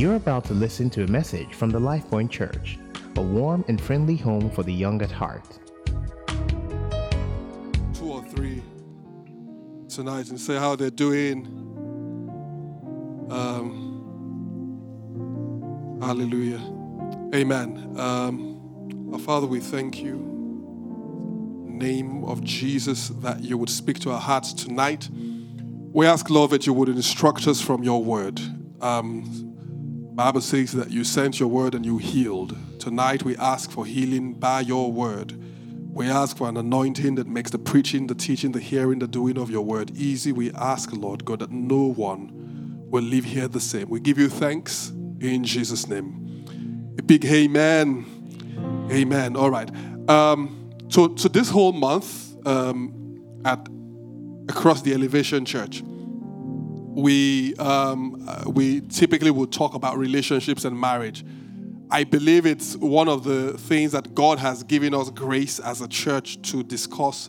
You're about to listen to a message from the LifePoint Church, a warm and friendly home for the young at heart. two or three tonight and say how they're doing. Um, hallelujah. Amen. Um, our Father, we thank you. Name of Jesus, that you would speak to our hearts tonight. We ask, Lord, that you would instruct us from your word. Um, Bible says that you sent your word and you healed. Tonight we ask for healing by your word. We ask for an anointing that makes the preaching, the teaching, the hearing, the doing of your word easy. We ask, Lord God, that no one will leave here the same. We give you thanks in Jesus' name. A big amen. Amen. All right. Um, so, so this whole month um, at across the Elevation Church, we um, uh, we typically will talk about relationships and marriage. I believe it's one of the things that God has given us grace as a church to discuss,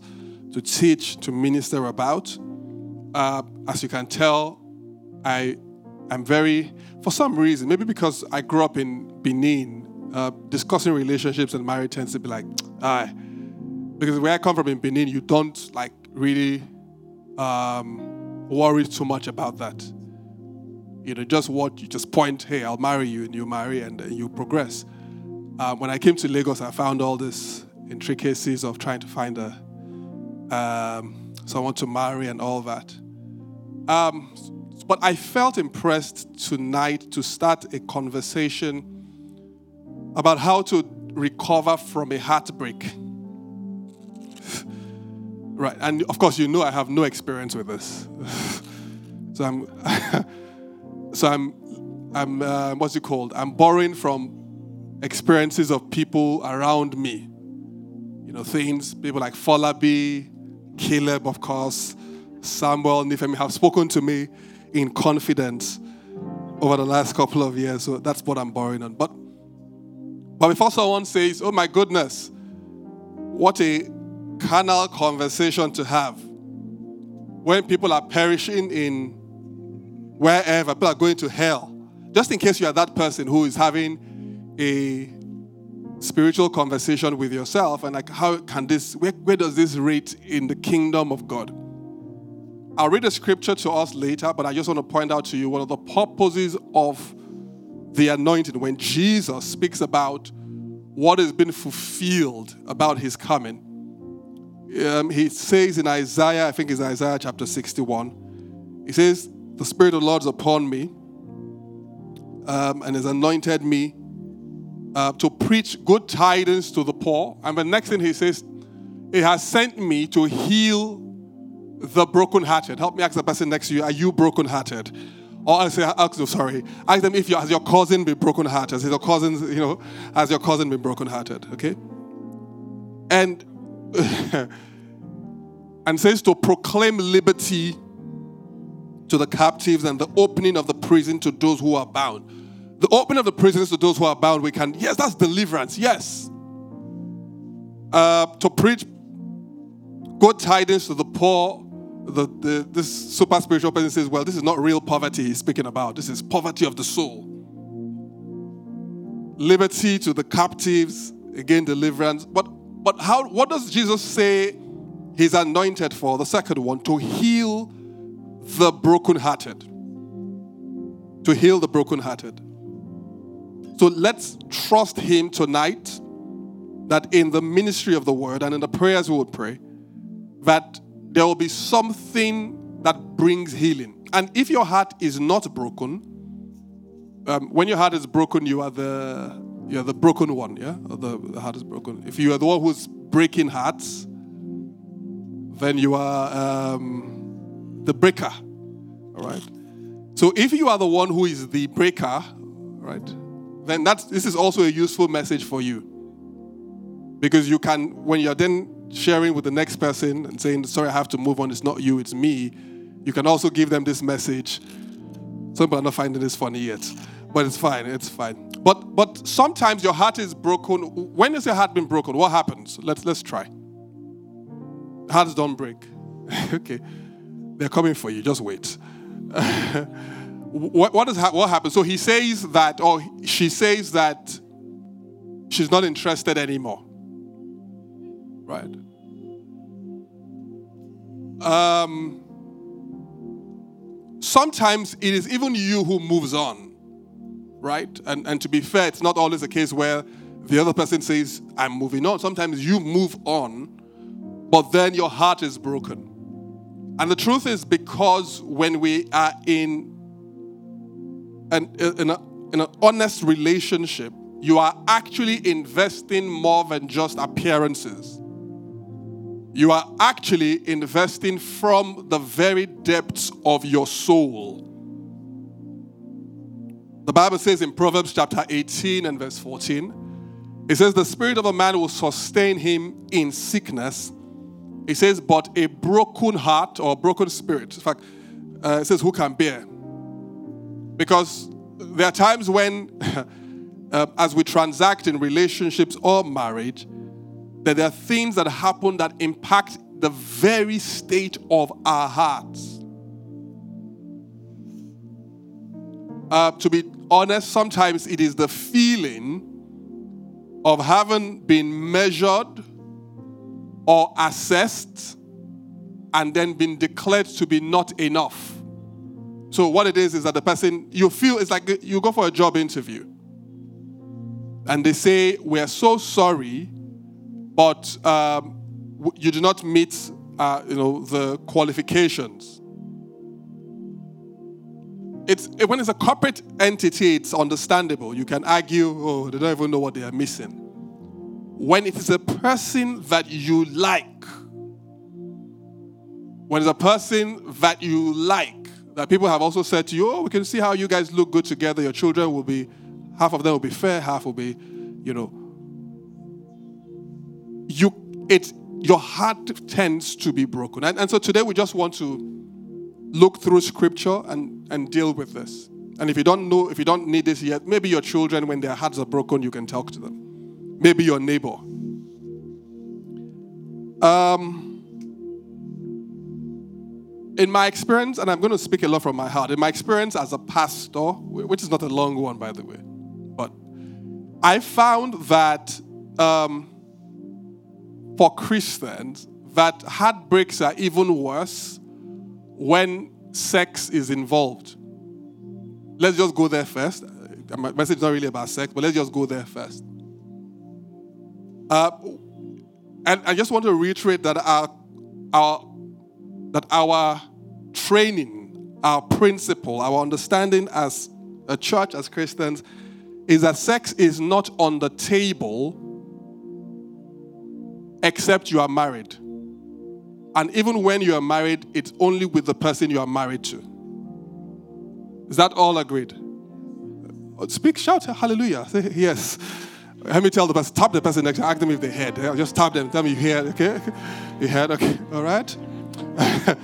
to teach, to minister about. Uh, as you can tell, I am very, for some reason, maybe because I grew up in Benin, uh, discussing relationships and marriage tends to be like, ah, because where I come from in Benin, you don't like really um, worry too much about that. You know, just what you just point, hey, I'll marry you, and you marry, and, and you progress. Um, when I came to Lagos, I found all this intricacies of trying to find a um, someone to marry and all that. Um, but I felt impressed tonight to start a conversation about how to recover from a heartbreak. Right, and of course, you know I have no experience with this, so I'm. so I'm, I'm, uh, what's it called? I'm borrowing from experiences of people around me. You know, things people like Folabi, Caleb, of course, Samuel, Nifemi have spoken to me in confidence over the last couple of years. So that's what I'm borrowing on. But, but before someone says, "Oh my goodness, what a carnal conversation to have," when people are perishing in wherever, people are going to hell. Just in case you are that person who is having a spiritual conversation with yourself and like, how can this, where, where does this rate in the kingdom of God? I'll read a scripture to us later, but I just want to point out to you one of the purposes of the anointing when Jesus speaks about what has been fulfilled about his coming. Um, he says in Isaiah, I think it's Isaiah chapter 61, he says, the Spirit of the Lord is upon me um, and has anointed me uh, to preach good tidings to the poor. And the next thing he says, He has sent me to heal the brokenhearted. Help me ask the person next to you, are you brokenhearted? Or I say, ask them, sorry, ask them if you, has your cousin been brokenhearted? Has your cousin, you know, has your cousin been brokenhearted? Okay? And and says to proclaim liberty to the captives and the opening of the prison to those who are bound. The opening of the prisons to those who are bound, we can, yes, that's deliverance, yes. Uh, to preach good tidings to the poor. The, the, this super spiritual person says, well, this is not real poverty he's speaking about. This is poverty of the soul. Liberty to the captives, again, deliverance. But, but how, what does Jesus say he's anointed for? The second one, to heal the brokenhearted. To heal the brokenhearted. So let's trust Him tonight that in the ministry of the word and in the prayers we would pray, that there will be something that brings healing. And if your heart is not broken, um, when your heart is broken, you are the you are the broken one, yeah. The, the heart is broken. If you are the one who's breaking hearts, then you are um, the breaker. All right. So if you are the one who is the breaker, right, then that's this is also a useful message for you. Because you can, when you're then sharing with the next person and saying, sorry, I have to move on, it's not you, it's me, you can also give them this message. Some people are not finding this funny yet, but it's fine, it's fine. But but sometimes your heart is broken. When has your heart been broken? What happens? Let's let's try. Hearts don't break. okay. They're coming for you, just wait. what, what, is ha- what happens? So he says that, or she says that she's not interested anymore. Right? Um, sometimes it is even you who moves on, right? And, and to be fair, it's not always a case where the other person says, I'm moving on. Sometimes you move on, but then your heart is broken. And the truth is because when we are in an, in, a, in an honest relationship, you are actually investing more than just appearances. You are actually investing from the very depths of your soul. The Bible says in Proverbs chapter 18 and verse 14, it says, The spirit of a man will sustain him in sickness. It says, But a broken heart or broken spirit, in fact, uh, it says, Who can bear? Because there are times when, uh, as we transact in relationships or marriage, that there are things that happen that impact the very state of our hearts. Uh, to be honest, sometimes it is the feeling of having been measured or assessed and then been declared to be not enough. So, what it is is that the person, you feel it's like you go for a job interview and they say, We're so sorry but um, you do not meet, uh, you know, the qualifications. It's, when it's a corporate entity, it's understandable. You can argue, oh, they don't even know what they are missing. When it is a person that you like, when it's a person that you like, that people have also said to you, oh, we can see how you guys look good together. Your children will be, half of them will be fair, half will be, you know, you it your heart tends to be broken. And, and so today we just want to look through scripture and, and deal with this. And if you don't know, if you don't need this yet, maybe your children, when their hearts are broken, you can talk to them. Maybe your neighbor. Um, in my experience, and I'm going to speak a lot from my heart, in my experience as a pastor, which is not a long one, by the way, but I found that um, for Christians that heartbreaks are even worse when sex is involved. Let's just go there first. My message is not really about sex, but let's just go there first. Uh, and I just want to reiterate that our, our, that our training, our principle, our understanding as a church, as Christians, is that sex is not on the table except you are married. And even when you are married, it's only with the person you are married to. Is that all agreed? Uh, speak, shout hallelujah. Say yes. Let me tell the person, tap the person next to ask them if they heard. Just tap them, tell me you heard, okay? You heard, okay, all right?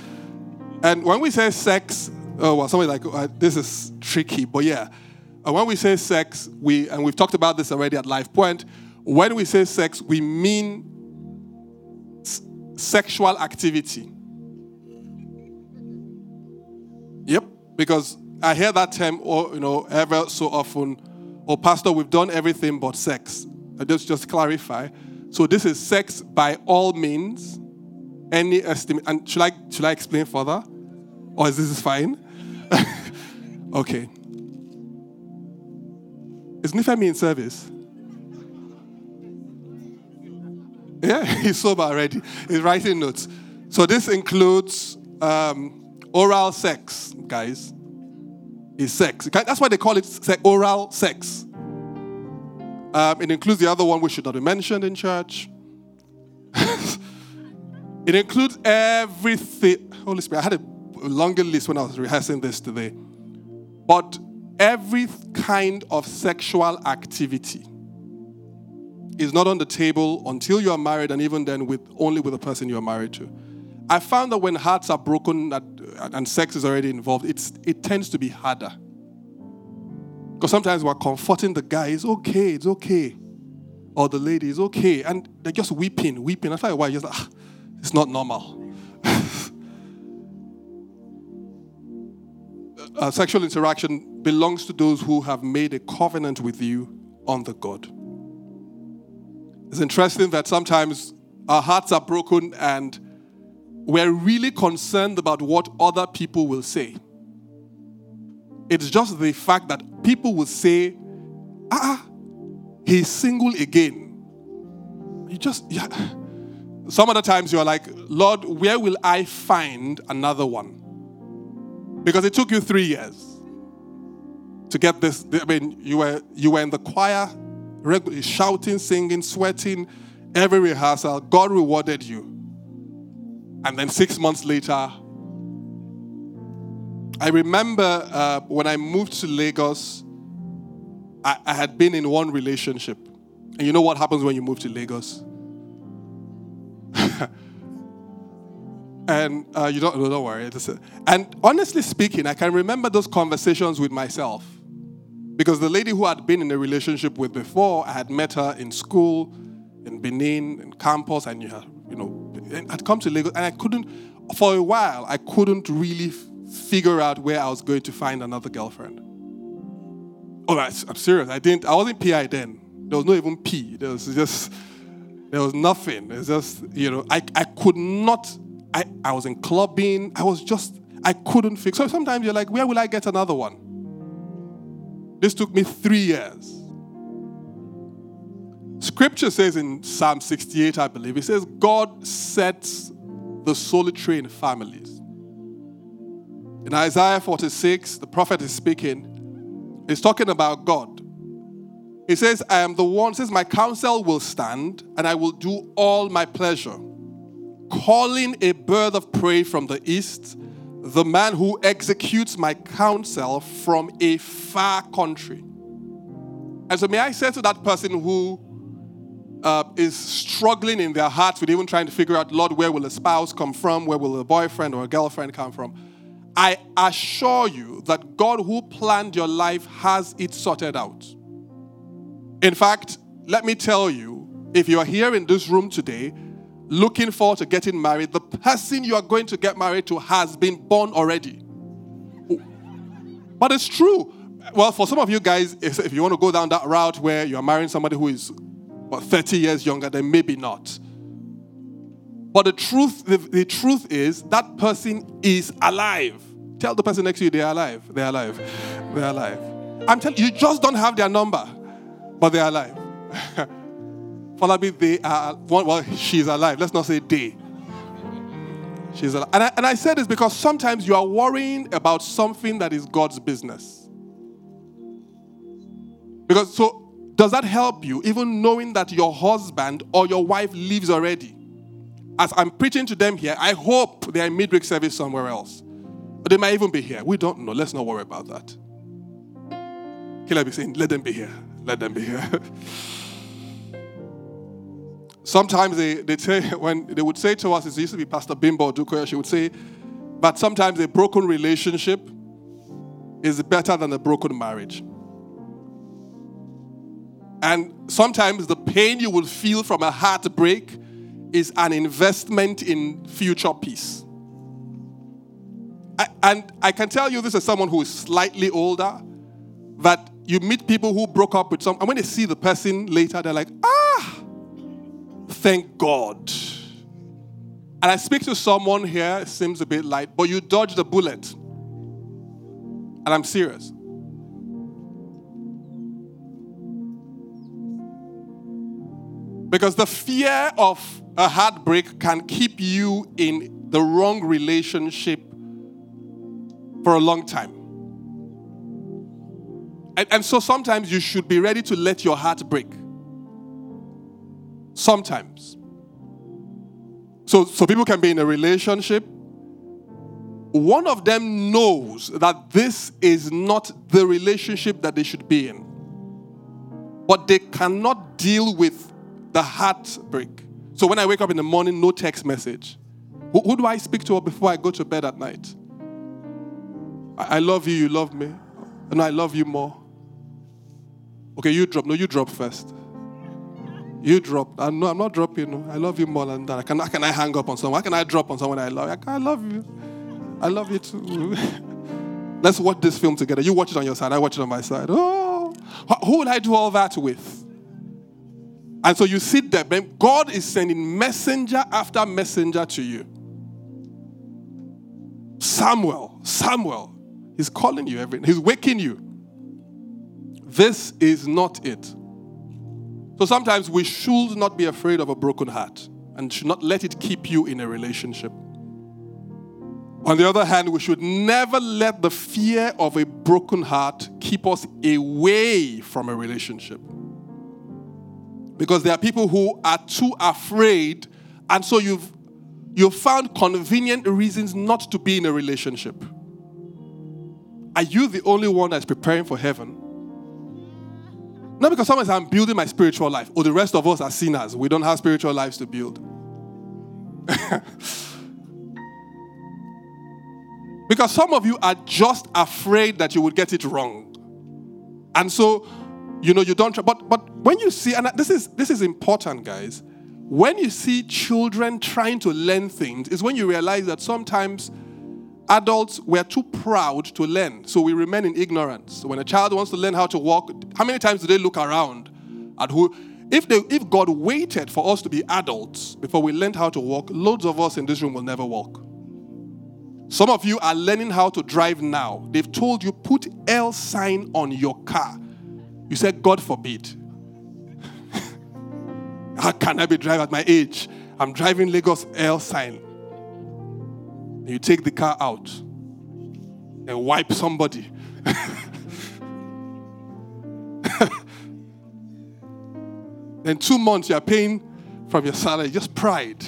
and when we say sex, oh, well, somebody like, oh, this is tricky, but yeah. And when we say sex, we, and we've talked about this already at Life Point, when we say sex, we mean sexual activity. Yep, because I hear that term, or you know, ever so often. Oh, pastor, we've done everything but sex. I just just clarify. So this is sex by all means. Any estimate? And should I should I explain further, or is this fine? okay. Is Nifemi in service? Yeah, he's sober already. He's writing notes. So this includes um, oral sex, guys. Is sex. That's why they call it se- oral sex. Um, it includes the other one which should not be mentioned in church. it includes everything. Holy Spirit, I had a longer list when I was rehearsing this today. But every kind of sexual activity is not on the table until you are married, and even then, with only with the person you are married to. I found that when hearts are broken and sex is already involved, it's, it tends to be harder. Because sometimes we're comforting the guy, it's okay, it's okay. Or the lady, is okay. And they're just weeping, weeping. A while, you're just like, ah, it's not normal. uh, sexual interaction belongs to those who have made a covenant with you on the God. It's interesting that sometimes our hearts are broken and we're really concerned about what other people will say. It's just the fact that people will say, ah, he's single again. You just, yeah. Some other times you're like, Lord, where will I find another one? Because it took you three years to get this. I mean, you were you were in the choir, regularly shouting, singing, sweating, every rehearsal. God rewarded you. And then six months later, I remember uh, when I moved to Lagos, I, I had been in one relationship. And you know what happens when you move to Lagos? and uh, you don't, don't worry. And honestly speaking, I can remember those conversations with myself. Because the lady who I'd been in a relationship with before, I had met her in school, in Benin, in campus, and you know, I'd come to Lagos, and I couldn't, for a while, I couldn't really figure out where I was going to find another girlfriend. Oh, I'm serious. I didn't. I wasn't PI then. There was no even P. There was just there was nothing. It's just you know I I could not. I I was in clubbing. I was just I couldn't fix. So sometimes you're like, where will I get another one? This took me three years. Scripture says in Psalm 68, I believe, it says, God sets the solitary in families. In Isaiah 46, the prophet is speaking. He's talking about God. He says, I am the one, says, My counsel will stand, and I will do all my pleasure. Calling a bird of prey from the east, the man who executes my counsel from a far country. And so, may I say to that person who uh, is struggling in their hearts with even trying to figure out, Lord, where will a spouse come from? Where will a boyfriend or a girlfriend come from? I assure you that God who planned your life has it sorted out. In fact, let me tell you, if you are here in this room today looking forward to getting married, the person you are going to get married to has been born already. But it's true. Well, for some of you guys, if you want to go down that route where you're marrying somebody who is what, 30 years younger, then maybe not. But the truth, the, the truth is that person is alive. Tell the person next to you they're alive. They're alive. They're alive. I'm telling you, you just don't have their number, but they're alive. Follow me, they are, uh, uh, well, she's alive. Let's not say they. She's alive. And I, and I said this because sometimes you are worrying about something that is God's business. Because so does that help you, even knowing that your husband or your wife lives already? As I'm preaching to them here, I hope they are in midweek service somewhere else. But they might even be here. We don't know. Let's not worry about that. Can I be saying, let them be here. Let them be here. sometimes they, they say, when they would say to us, it used to be Pastor Bimbo Odukoya, she would say, but sometimes a broken relationship is better than a broken marriage. And sometimes the pain you will feel from a heartbreak is an investment in future peace. I, and I can tell you this as someone who is slightly older that you meet people who broke up with some, and when they see the person later, they're like, ah, thank God. And I speak to someone here, it seems a bit light, but you dodged a bullet. And I'm serious. Because the fear of a heartbreak can keep you in the wrong relationship for a long time. And, and, so sometimes you should be ready to let your heart break. Sometimes. So, so people can be in a relationship. One of them knows that this is not the relationship that they should be in. But they cannot deal with the heartbreak. So when I wake up in the morning, no text message. Who, who do I speak to before I go to bed at night? I, I love you, you love me. And I love you more. Okay, you drop. No, you drop first. You drop. I, no, I'm not dropping. I love you more than that. Can, can I hang up on someone? Can I drop on someone I love? I, I love you. I love you too. Let's watch this film together. You watch it on your side, I watch it on my side. Oh, who would I do all that with? And so you sit there, God is sending messenger after messenger to you. Samuel, Samuel, he's calling you every he's waking you. This is not it. So sometimes we should not be afraid of a broken heart and should not let it keep you in a relationship. On the other hand, we should never let the fear of a broken heart keep us away from a relationship. Because there are people who are too afraid, and so you've you've found convenient reasons not to be in a relationship. Are you the only one that's preparing for heaven? Not because someone says, I'm building my spiritual life, or the rest of us are sinners. We don't have spiritual lives to build. Because some of you are just afraid that you would get it wrong. And so, you know, you don't try. But but when you see, and this is this is important, guys. When you see children trying to learn things, is when you realize that sometimes adults were too proud to learn. So we remain in ignorance. So when a child wants to learn how to walk, how many times do they look around at who if they if God waited for us to be adults before we learned how to walk, loads of us in this room will never walk. Some of you are learning how to drive now. They've told you put L sign on your car. You said, God forbid. how can I be driving at my age? I'm driving Lagos L sign. You take the car out and wipe somebody. then two months you're paying from your salary, just pride.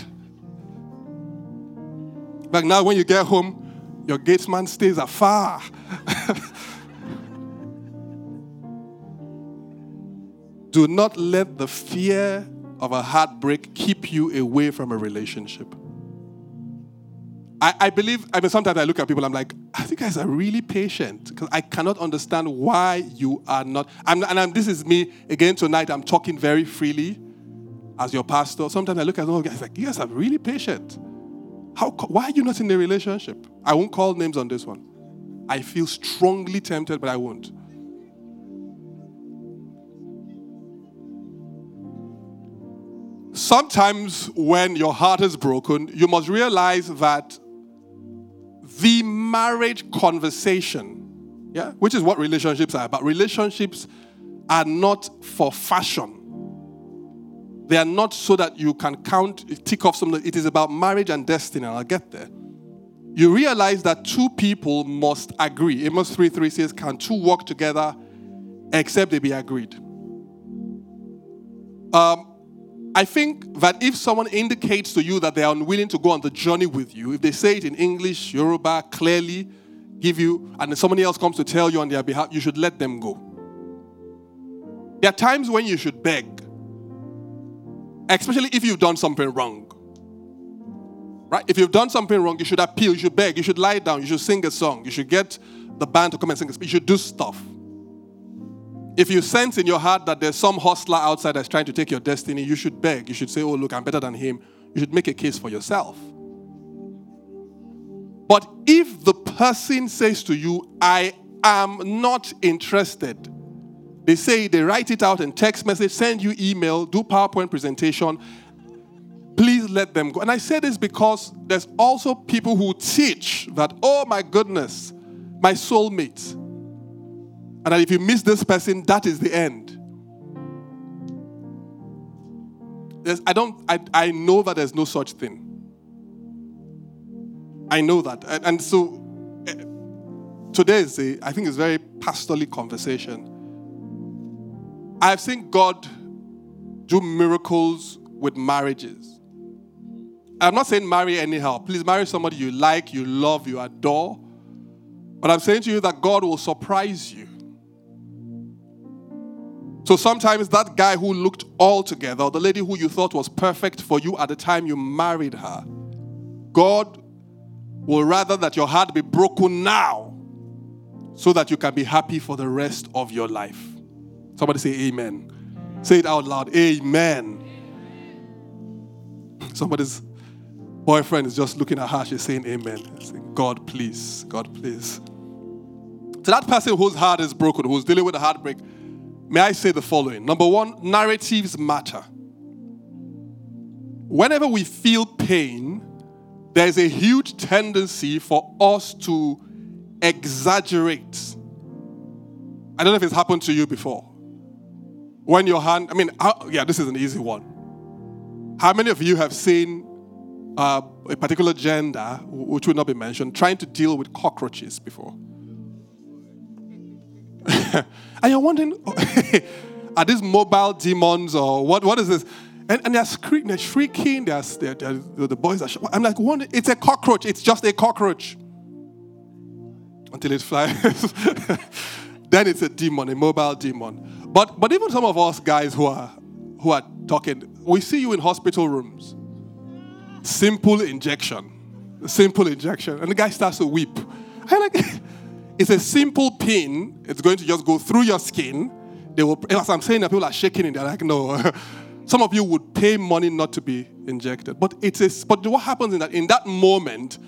Like now, when you get home, your gatesman stays afar. Do not let the fear of a heartbreak keep you away from a relationship. I, I, believe, I mean, sometimes I look at people, I'm like, ah, I think guys are really patient because I cannot understand why you are not. I'm, and I'm, this is me again tonight. I'm talking very freely as your pastor. Sometimes I look at those guys like, you guys are really patient. How, why are you not in a relationship? I won't call names on this one. I feel strongly tempted, but I won't. Sometimes, when your heart is broken, you must realize that the marriage conversation, yeah, which is what relationships are about, relationships are not for fashion. They are not so that you can count, tick off something. It is about marriage and destiny, and I'll get there. You realize that two people must agree. Amos 3 3 says, Can two walk together except they be agreed? Um, I think that if someone indicates to you that they are unwilling to go on the journey with you, if they say it in English, Yoruba, clearly, give you, and somebody else comes to tell you on their behalf, you should let them go. There are times when you should beg especially if you've done something wrong. Right? If you've done something wrong, you should appeal, you should beg, you should lie down, you should sing a song, you should get the band to come and sing a speech, you should do stuff. If you sense in your heart that there's some hustler outside that's trying to take your destiny, you should beg. You should say, Oh, look, I'm better than him. You should make a case for yourself. But if the person says to you, I am not interested, they say they write it out in text message, send you email, do PowerPoint presentation. Please let them go. And I say this because there's also people who teach that, oh my goodness, my soulmate. And that if you miss this person, that is the end. There's, I don't I, I know that there's no such thing. I know that. And, and so uh, today is a, I think it's very pastorally conversation. I've seen God do miracles with marriages. I'm not saying marry anyhow. Please marry somebody you like, you love, you adore. But I'm saying to you that God will surprise you. So sometimes that guy who looked all together, or the lady who you thought was perfect for you at the time you married her, God will rather that your heart be broken now so that you can be happy for the rest of your life. Somebody say amen. Say it out loud. Amen. Somebody's boyfriend is just looking at her. She's saying amen. Saying, God, please. God, please. To that person whose heart is broken, who's dealing with a heartbreak, may I say the following. Number one, narratives matter. Whenever we feel pain, there's a huge tendency for us to exaggerate. I don't know if it's happened to you before. When your hand, I mean, yeah, this is an easy one. How many of you have seen uh, a particular gender, which will not be mentioned, trying to deal with cockroaches before? and you're wondering, are these mobile demons or what? What is this? And, and they're, screaming, they're shrieking. They're, they're, they're, the boys are. Sh- I'm like, one, it's a cockroach. It's just a cockroach. Until it flies. then it's a demon, a mobile demon. But but even some of us guys who are who are talking, we see you in hospital rooms. Simple injection. Simple injection. And the guy starts to weep. I like it's a simple pin. It's going to just go through your skin. They will, as I'm saying, that people are shaking and they're like, no. Some of you would pay money not to be injected. But it's a, but what happens in that in that moment,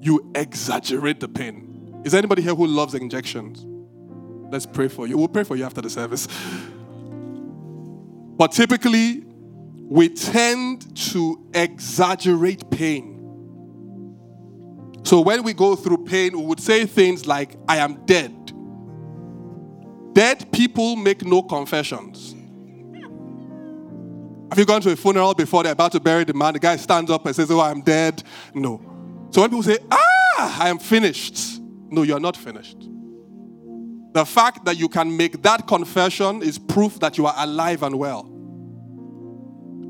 you exaggerate the pain. Is there anybody here who loves injections? Let's pray for you. We'll pray for you after the service. But typically, we tend to exaggerate pain. So when we go through pain, we would say things like, I am dead. Dead people make no confessions. Have you gone to a funeral before they're about to bury the man? The guy stands up and says, Oh, I'm dead. No. So when people say, Ah, I am finished. No, you're not finished. The fact that you can make that confession is proof that you are alive and well.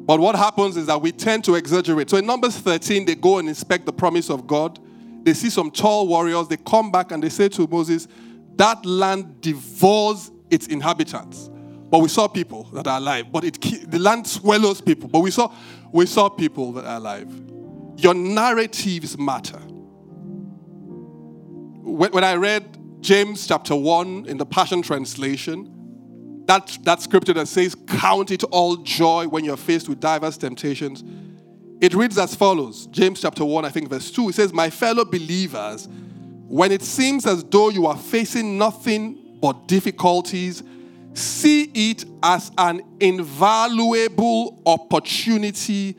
But what happens is that we tend to exaggerate. So in Numbers 13, they go and inspect the promise of God they see some tall warriors, they come back and they say to Moses, That land devours its inhabitants. But we saw people that are alive. But it, the land swallows people. But we saw, we saw people that are alive. Your narratives matter. When, when I read James chapter 1 in the Passion Translation, that, that scripture that says, Count it all joy when you're faced with diverse temptations it reads as follows James chapter 1, I think, verse 2. It says, My fellow believers, when it seems as though you are facing nothing but difficulties, see it as an invaluable opportunity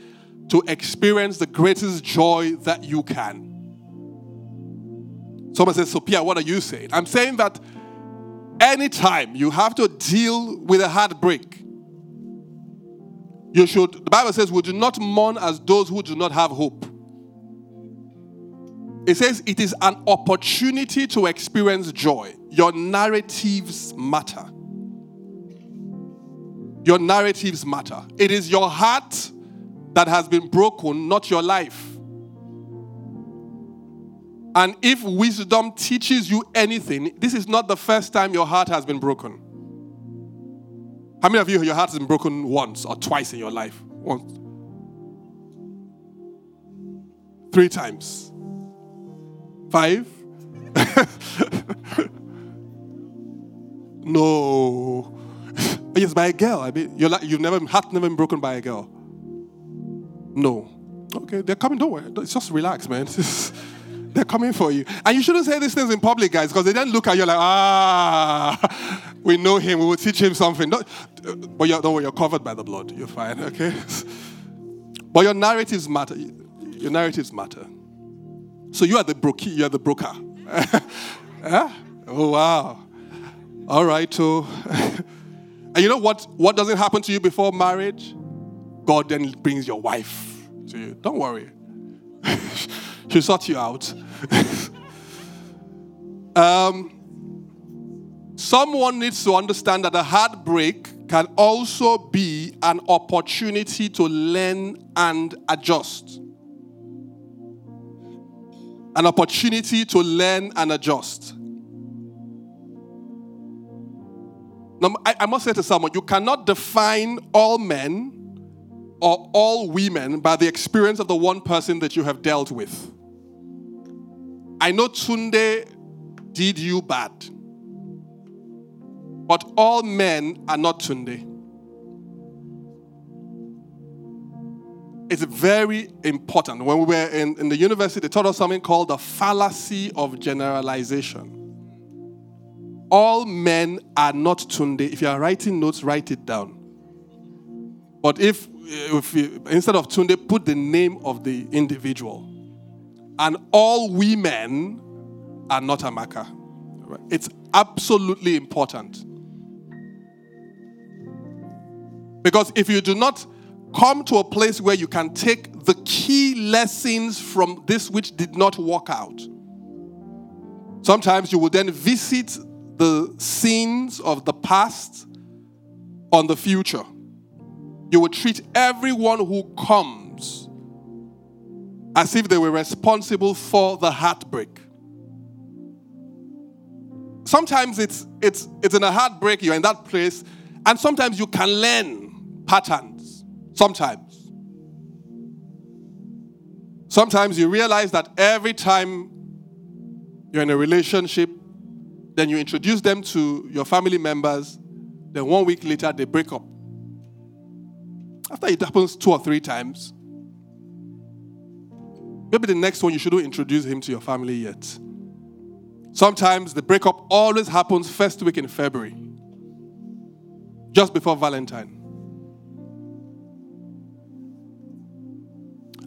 to experience the greatest joy that you can. Someone says, Sophia, what are you saying? I'm saying that anytime you have to deal with a heartbreak, you should, the Bible says, we do not mourn as those who do not have hope. It says it is an opportunity to experience joy. Your narratives matter. Your narratives matter. It is your heart that has been broken, not your life. And if wisdom teaches you anything, this is not the first time your heart has been broken. How many of you, your heart has been broken once or twice in your life? Once. Three times. Five? no. yes, by a girl. I mean, like, you've never, heart never been broken by a girl. No. Okay, they're coming. Don't worry. Just relax, man. They're coming for you. And you shouldn't say these things in public, guys, because they then look at you like, ah, we know him. We will teach him something. Don't, but you're, don't worry, you're covered by the blood. You're fine, okay? but your narratives matter. Your narratives matter. So you are the broker. You are the broker. yeah? Oh, wow. All right, so. and you know what, what doesn't happen to you before marriage? God then brings your wife to you. Don't worry. She'll sort you out. um, someone needs to understand that a heartbreak can also be an opportunity to learn and adjust. An opportunity to learn and adjust. Now, I, I must say to someone, you cannot define all men or all women by the experience of the one person that you have dealt with. I know Tunde did you bad. But all men are not Tunde. It's very important. When we were in, in the university, they taught us something called the fallacy of generalization. all men are not Tunde. If you are writing notes, write it down. But if, if you, instead of Tunde, put the name of the individual. And all women are not Amaka. It's absolutely important. Because if you do not come to a place where you can take the key lessons from this which did not work out, sometimes you will then visit the sins of the past on the future. You will treat everyone who comes as if they were responsible for the heartbreak. Sometimes it's, it's, it's in a heartbreak, you're in that place, and sometimes you can learn patterns. Sometimes. Sometimes you realize that every time you're in a relationship, then you introduce them to your family members, then one week later they break up. After it happens two or three times, maybe the next one you shouldn't introduce him to your family yet. Sometimes the breakup always happens first week in February, just before Valentine.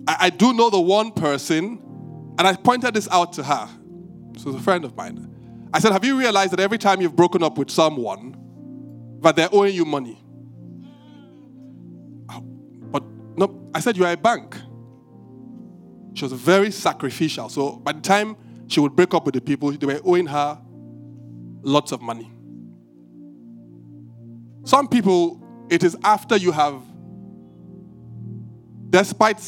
I, I do know the one person, and I pointed this out to her. This was a friend of mine. I said, Have you realized that every time you've broken up with someone, that they're owing you money? Uh, but no, I said, You're a bank. She was very sacrificial. So by the time she would break up with the people, they were owing her lots of money. Some people, it is after you have, despite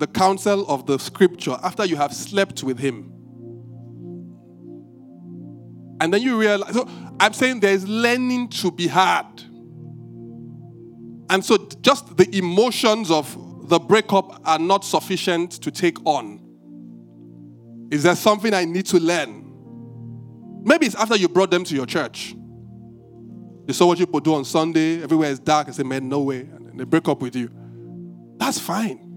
the counsel of the scripture, after you have slept with him, and then you realize, so I'm saying there's learning to be had. And so just the emotions of the breakup are not sufficient to take on. Is there something I need to learn? Maybe it's after you brought them to your church. You saw what you do on Sunday, everywhere is dark, and say, man, no way. And they break up with you. That's fine.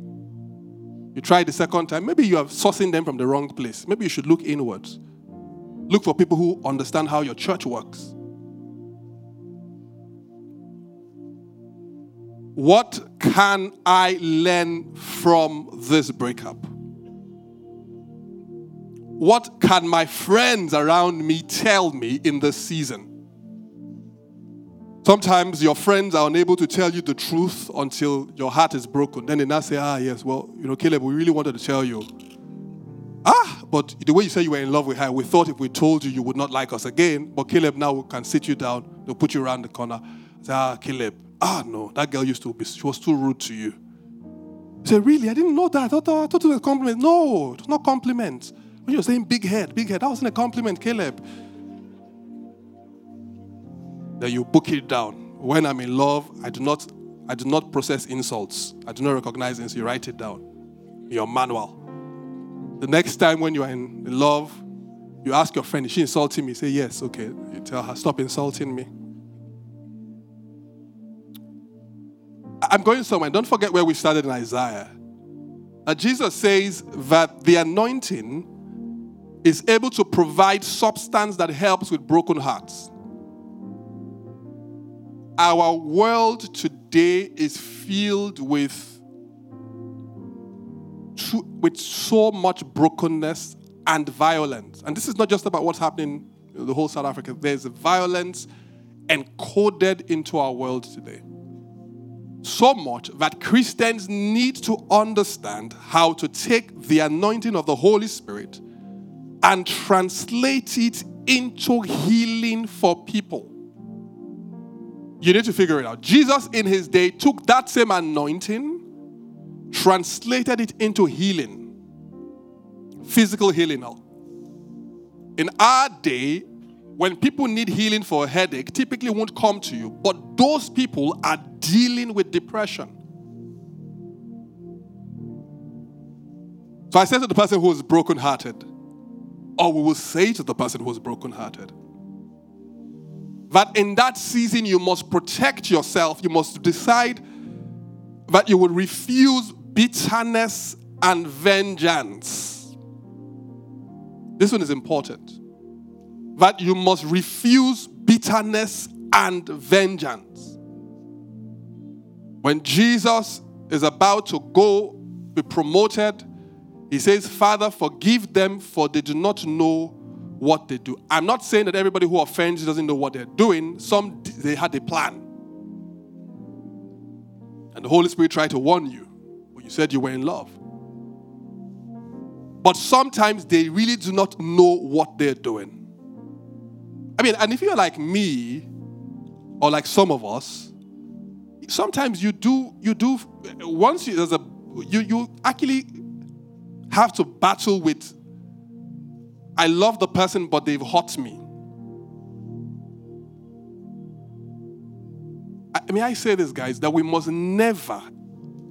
You try the second time. Maybe you are sourcing them from the wrong place. Maybe you should look inwards. Look for people who understand how your church works. What can I learn from this breakup? What can my friends around me tell me in this season? Sometimes your friends are unable to tell you the truth until your heart is broken. Then they now say, Ah, yes, well, you know, Caleb, we really wanted to tell you. Ah, but the way you say you were in love with her, we thought if we told you, you would not like us again. But Caleb now can sit you down, they'll put you around the corner. Say, ah, Caleb, ah, no, that girl used to be, she was too rude to you. You say, really? I didn't know that. I thought, I thought it was a compliment. No, it was not compliment. When you were saying big head, big head, that wasn't a compliment, Caleb. Then you book it down. When I'm in love, I do not, I do not process insults. I do not recognize insults. You write it down your manual. The next time when you are in love, you ask your friend, is she insulting me? Say, yes, okay. You tell her, stop insulting me. I'm going somewhere. Don't forget where we started in Isaiah. Jesus says that the anointing is able to provide substance that helps with broken hearts. Our world today is filled with with so much brokenness and violence. And this is not just about what's happening in the whole South Africa. There's violence encoded into our world today. So much that Christians need to understand how to take the anointing of the Holy Spirit and translate it into healing for people. You need to figure it out. Jesus, in his day, took that same anointing translated it into healing, physical healing now. In our day, when people need healing for a headache, typically won't come to you, but those people are dealing with depression. So I said to the person who is brokenhearted, or we will say to the person who is brokenhearted, that in that season you must protect yourself, you must decide that you will refuse bitterness and vengeance. This one is important. that you must refuse bitterness and vengeance. When Jesus is about to go be promoted, he says, Father, forgive them, for they do not know what they do. I'm not saying that everybody who offends doesn't know what they're doing. Some they had a plan. And the Holy Spirit tried to warn you, but you said you were in love. But sometimes they really do not know what they're doing. I mean, and if you're like me, or like some of us, sometimes you do, you do, once you, there's a, you, you actually have to battle with, I love the person, but they've hurt me. I mean, I say this, guys, that we must never,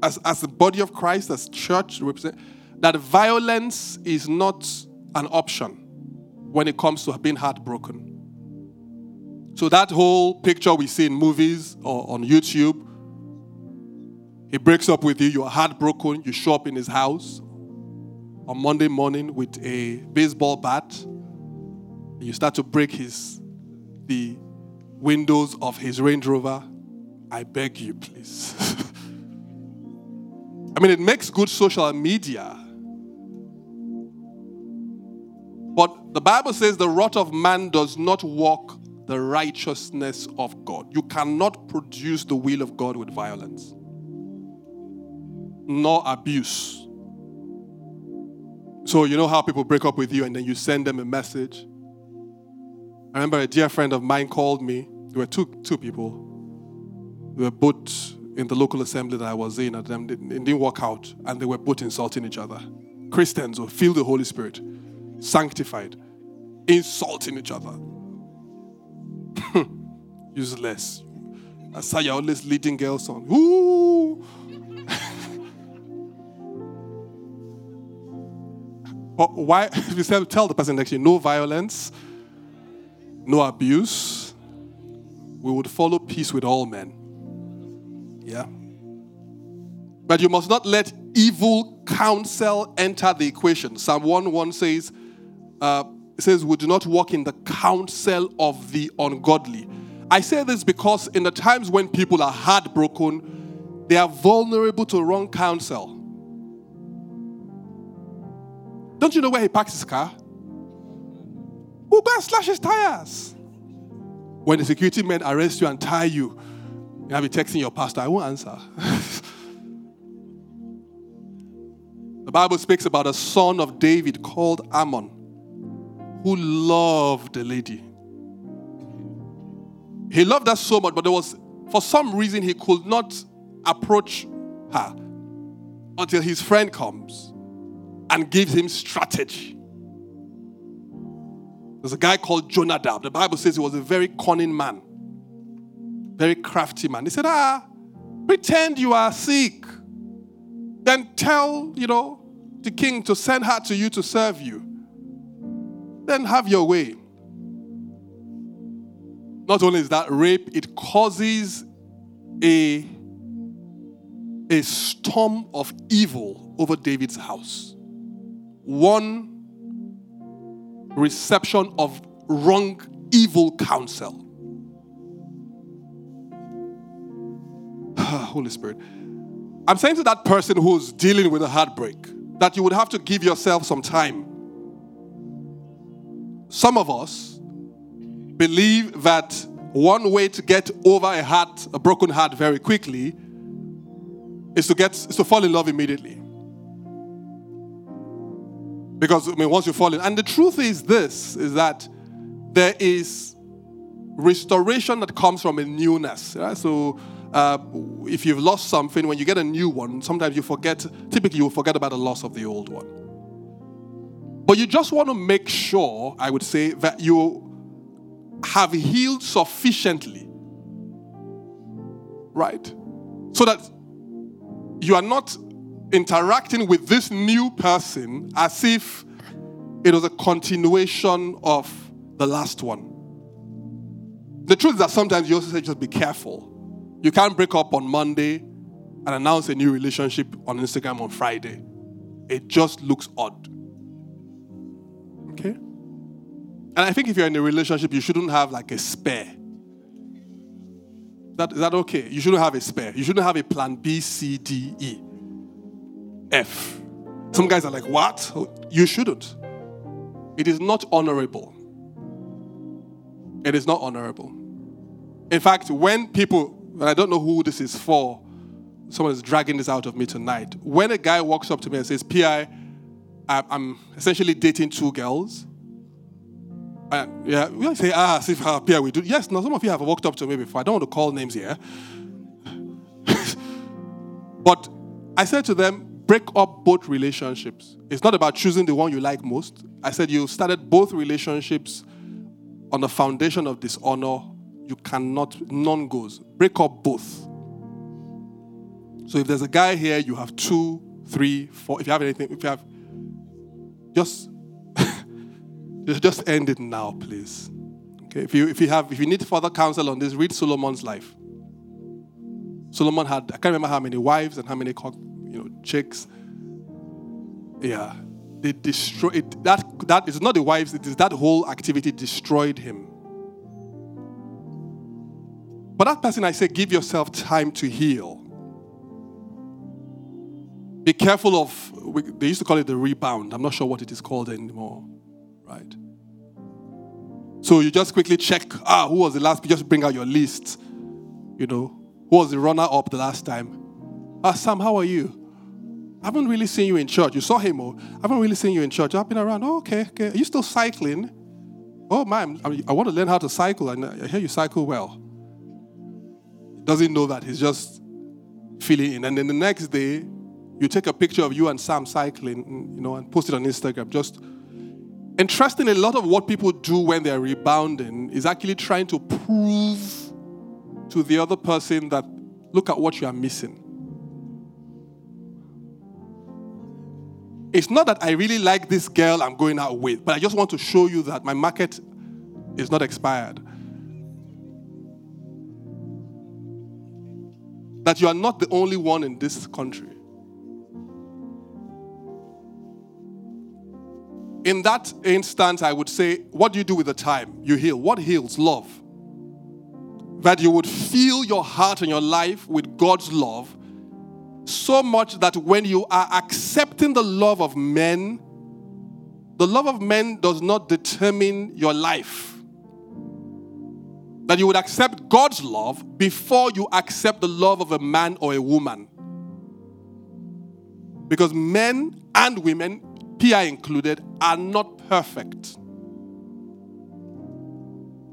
as, as the body of Christ, as church, represent that violence is not an option when it comes to being heartbroken. So that whole picture we see in movies or on YouTube, he breaks up with you, you're heartbroken, you show up in his house on Monday morning with a baseball bat, you start to break his the windows of his Range Rover. I beg you, please. I mean, it makes good social media. But the Bible says the wrath of man does not walk the righteousness of God. You cannot produce the will of God with violence, nor abuse. So, you know how people break up with you and then you send them a message? I remember a dear friend of mine called me. There were two, two people. They were both in the local assembly that I was in, and them it didn't work out, and they were both insulting each other. Christians who feel the Holy Spirit, sanctified, insulting each other. Useless. That's how you're always leading girls on. Ooh. but why? We said, tell the person next to you, no violence, no abuse. We would follow peace with all men. Yeah. But you must not let evil counsel enter the equation. Psalm 1 1 says, uh, it says, We do not walk in the counsel of the ungodly. I say this because in the times when people are heartbroken, they are vulnerable to wrong counsel. Don't you know where he parks his car? We'll go and slash his tires. When the security men arrest you and tie you, You'll be texting your pastor, I won't answer. the Bible speaks about a son of David called Amnon who loved a lady. He loved her so much, but there was, for some reason, he could not approach her until his friend comes and gives him strategy. There's a guy called Jonadab. The Bible says he was a very cunning man very crafty man. He said, Ah, pretend you are sick. Then tell, you know, the king to send her to you to serve you. Then have your way. Not only is that rape, it causes a, a storm of evil over David's house. One reception of wrong, evil counsel. Holy Spirit. I'm saying to that person who's dealing with a heartbreak that you would have to give yourself some time. Some of us believe that one way to get over a heart, a broken heart very quickly is to get is to fall in love immediately. Because I mean once you fall in and the truth is this is that there is restoration that comes from a newness. Right? So uh, if you've lost something, when you get a new one, sometimes you forget, typically you forget about the loss of the old one. But you just want to make sure, I would say, that you have healed sufficiently. Right? So that you are not interacting with this new person as if it was a continuation of the last one. The truth is that sometimes you also say, just be careful you can't break up on Monday and announce a new relationship on Instagram on Friday. It just looks odd. Okay? And I think if you're in a relationship, you shouldn't have like a spare. That, is that okay? You shouldn't have a spare. You shouldn't have a plan B, C, D, E, F. Some guys are like, what? You shouldn't. It is not honorable. It is not honorable. In fact, when people, and I don't know who this is for, someone is dragging this out of me tonight. When a guy walks up to me and says, PI, I'm essentially dating two girls. Yeah, we say, ah, see how PI we do. Yes, now some of you have walked up to me before. I don't want to call names here. but I said to them, break up both relationships. It's not about choosing the one you like most. I said you started both relationships on the foundation of dishonor. You cannot, none goes. Break up both. So if there's a guy here, you have two, three, four. If you have anything, if you have, just, just end it now, please. Okay. If you if you have if you need further counsel on this, read Solomon's life. Solomon had I can't remember how many wives and how many chicks. Yeah, they destroyed that. That is not the wives. It is that whole activity destroyed him. But that person, I say, give yourself time to heal. Be careful of. They used to call it the rebound. I'm not sure what it is called anymore, right? So you just quickly check. Ah, who was the last? Just bring out your list. You know, who was the runner up the last time? Ah, Sam, how are you? I haven't really seen you in church. You saw him, oh, I haven't really seen you in church. I've been around. Oh, okay, okay. Are you still cycling? Oh, man, I, want to learn how to cycle. and I hear you cycle well. He Doesn't know that. He's just feeling in. And then the next day, you take a picture of you and Sam cycling, you know, and post it on Instagram. Just interesting. A lot of what people do when they're rebounding is actually trying to prove to the other person that look at what you are missing. It's not that I really like this girl I'm going out with, but I just want to show you that my market is not expired. That you are not the only one in this country. In that instance, I would say, what do you do with the time? You heal. What heals? Love. That you would fill your heart and your life with God's love so much that when you are accepting the love of men, the love of men does not determine your life. That you would accept God's love before you accept the love of a man or a woman. Because men and women, PI included, are not perfect.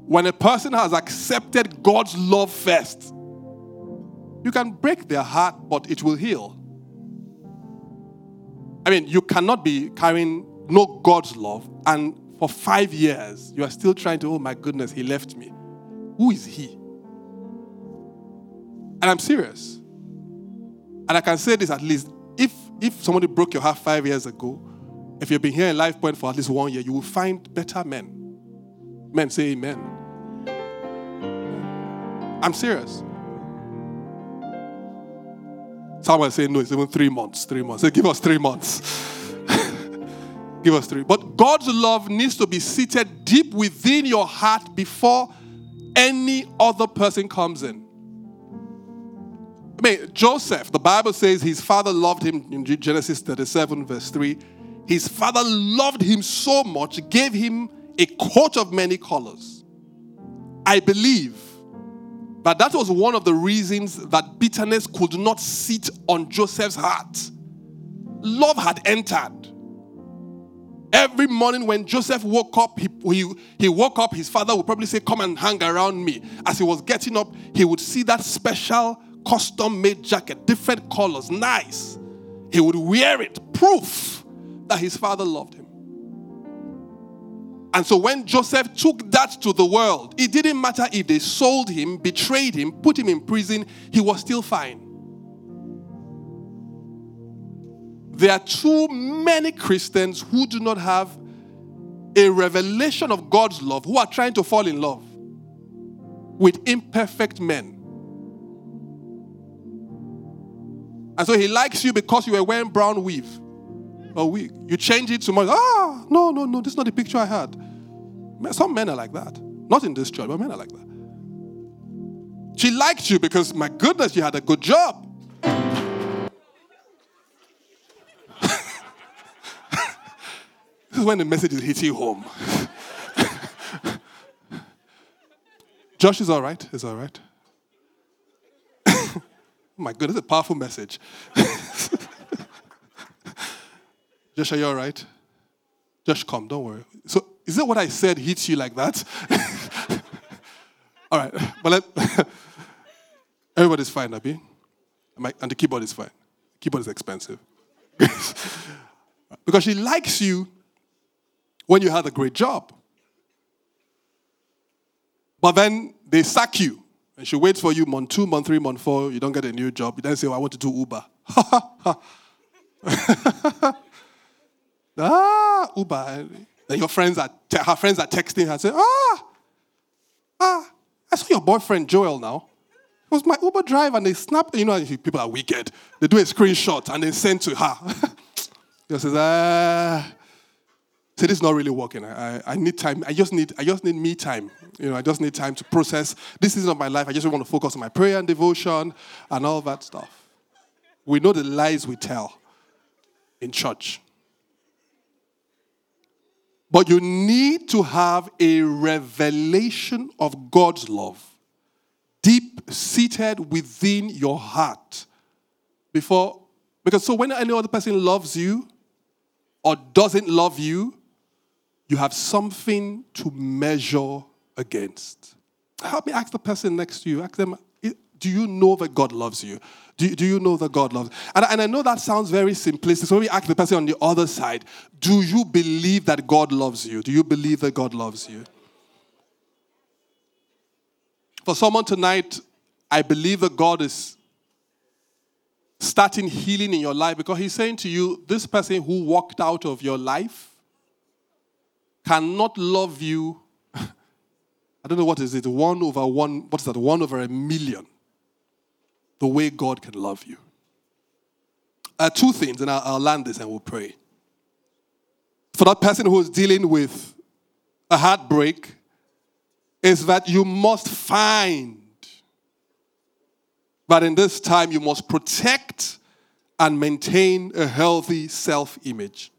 When a person has accepted God's love first, you can break their heart, but it will heal. I mean, you cannot be carrying no God's love, and for five years, you are still trying to, oh my goodness, he left me. Who is he? And I'm serious. And I can say this at least if if somebody broke your heart five years ago, if you've been here in Life Point for at least one year, you will find better men. Men say amen. I'm serious. Someone say, no, it's even three months. Three months. Say, give us three months. give us three. But God's love needs to be seated deep within your heart before any other person comes in. I mean, Joseph, the Bible says his father loved him in Genesis 37, verse 3. His father loved him so much, gave him a coat of many colors. I believe but that was one of the reasons that bitterness could not sit on Joseph's heart. Love had entered. Every morning when Joseph woke up, he, he, he woke up, his father would probably say, Come and hang around me. As he was getting up, he would see that special custom made jacket, different colors, nice. He would wear it, proof that his father loved him. And so when Joseph took that to the world, it didn't matter if they sold him, betrayed him, put him in prison, he was still fine. There are too many Christians who do not have a revelation of God's love, who are trying to fall in love with imperfect men. And so he likes you because you were wearing brown weave. A week. You change it tomorrow. Ah, no, no, no, this is not the picture I had. Some men are like that. Not in this church, but men are like that. She liked you because, my goodness, you had a good job. this is when the message is hitting home. Josh is all right. Is all right. oh my goodness, a powerful message. Josh, are you all right? Josh, come, don't worry. So, is that what I said hits you like that? all right, but let, everybody's fine, Abby. And the keyboard is fine. The keyboard is expensive. because she likes you when you had a great job. But then they sack you. And she waits for you month two, month three, month four. You don't get a new job. You then say, well, I want to do Uber. Ah, Uber. Then your friends are, her friends are texting her, say, ah, ah, I saw your boyfriend Joel now. It was my Uber driver, and they snap, you know, people are wicked. They do a screenshot and they send to her. she says, ah, say this is not really working. I, I need time. I just need, I just need me time. You know, I just need time to process. This is not my life. I just want to focus on my prayer and devotion and all that stuff. We know the lies we tell in church. But you need to have a revelation of God's love deep seated within your heart before because so when any other person loves you or doesn't love you you have something to measure against. Help me ask the person next to you. Ask them do you know that god loves you do, do you know that God loves? And, and I know that sounds very simplistic. So me ask the person on the other side Do you believe that God loves you? Do you believe that God loves you? For someone tonight, I believe that God is starting healing in your life because He's saying to you, this person who walked out of your life cannot love you. I don't know what is it, one over one, what is that, one over a million the way God can love you. Uh, two things, and I'll, I'll land this and we'll pray. For that person who is dealing with a heartbreak, is that you must find but in this time you must protect and maintain a healthy self image.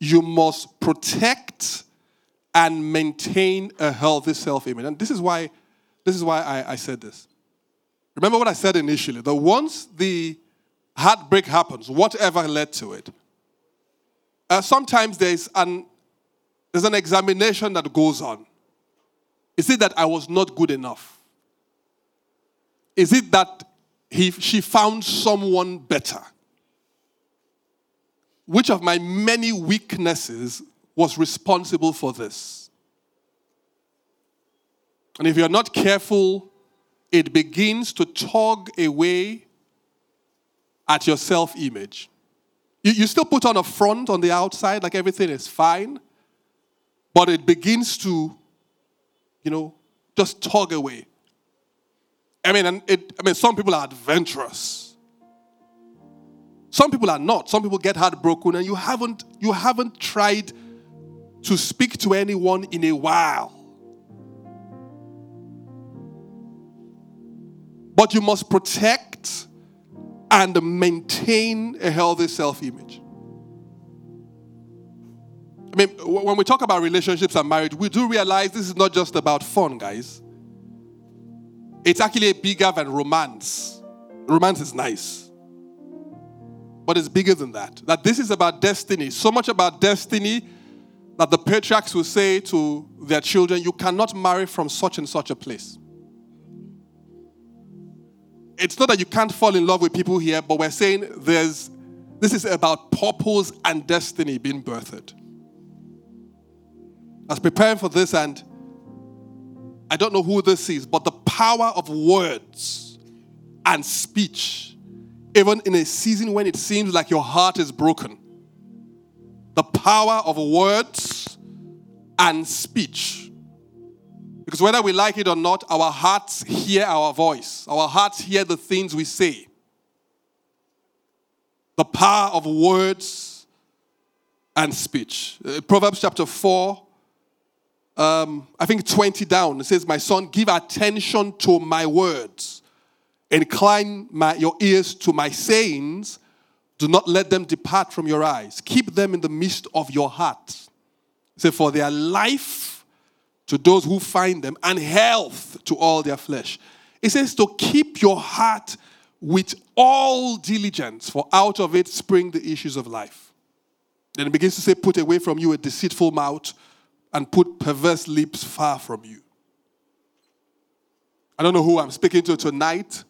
You must protect and maintain a healthy self image. And this is why, this is why I, I said this. Remember what I said initially that once the heartbreak happens, whatever led to it, uh, sometimes there's an, there's an examination that goes on. Is it that I was not good enough? Is it that he, she found someone better? Which of my many weaknesses was responsible for this? And if you're not careful, it begins to tug away at your self image. You, you still put on a front on the outside, like everything is fine, but it begins to, you know, just tug away. I mean, and it, I mean, some people are adventurous. Some people are not. Some people get heartbroken, and you haven't, you haven't tried to speak to anyone in a while. But you must protect and maintain a healthy self image. I mean, when we talk about relationships and marriage, we do realize this is not just about fun, guys. It's actually bigger than romance. Romance is nice, but it's bigger than that. That this is about destiny. So much about destiny that the patriarchs will say to their children, You cannot marry from such and such a place it's not that you can't fall in love with people here, but we're saying there's this is about purpose and destiny being birthed. I was preparing for this, and I don't know who this is, but the power of words and speech, even in a season when it seems like your heart is broken, the power of words and speech because whether we like it or not, our hearts hear our voice, our hearts hear the things we say. The power of words and speech. Uh, Proverbs chapter 4, um, I think 20 down. It says, My son, give attention to my words. Incline my, your ears to my sayings. Do not let them depart from your eyes. Keep them in the midst of your heart. Say, For their life to those who find them, and health to all their flesh. It says to keep your heart with all diligence, for out of it spring the issues of life. Then it begins to say, Put away from you a deceitful mouth and put perverse lips far from you. I don't know who I'm speaking to tonight,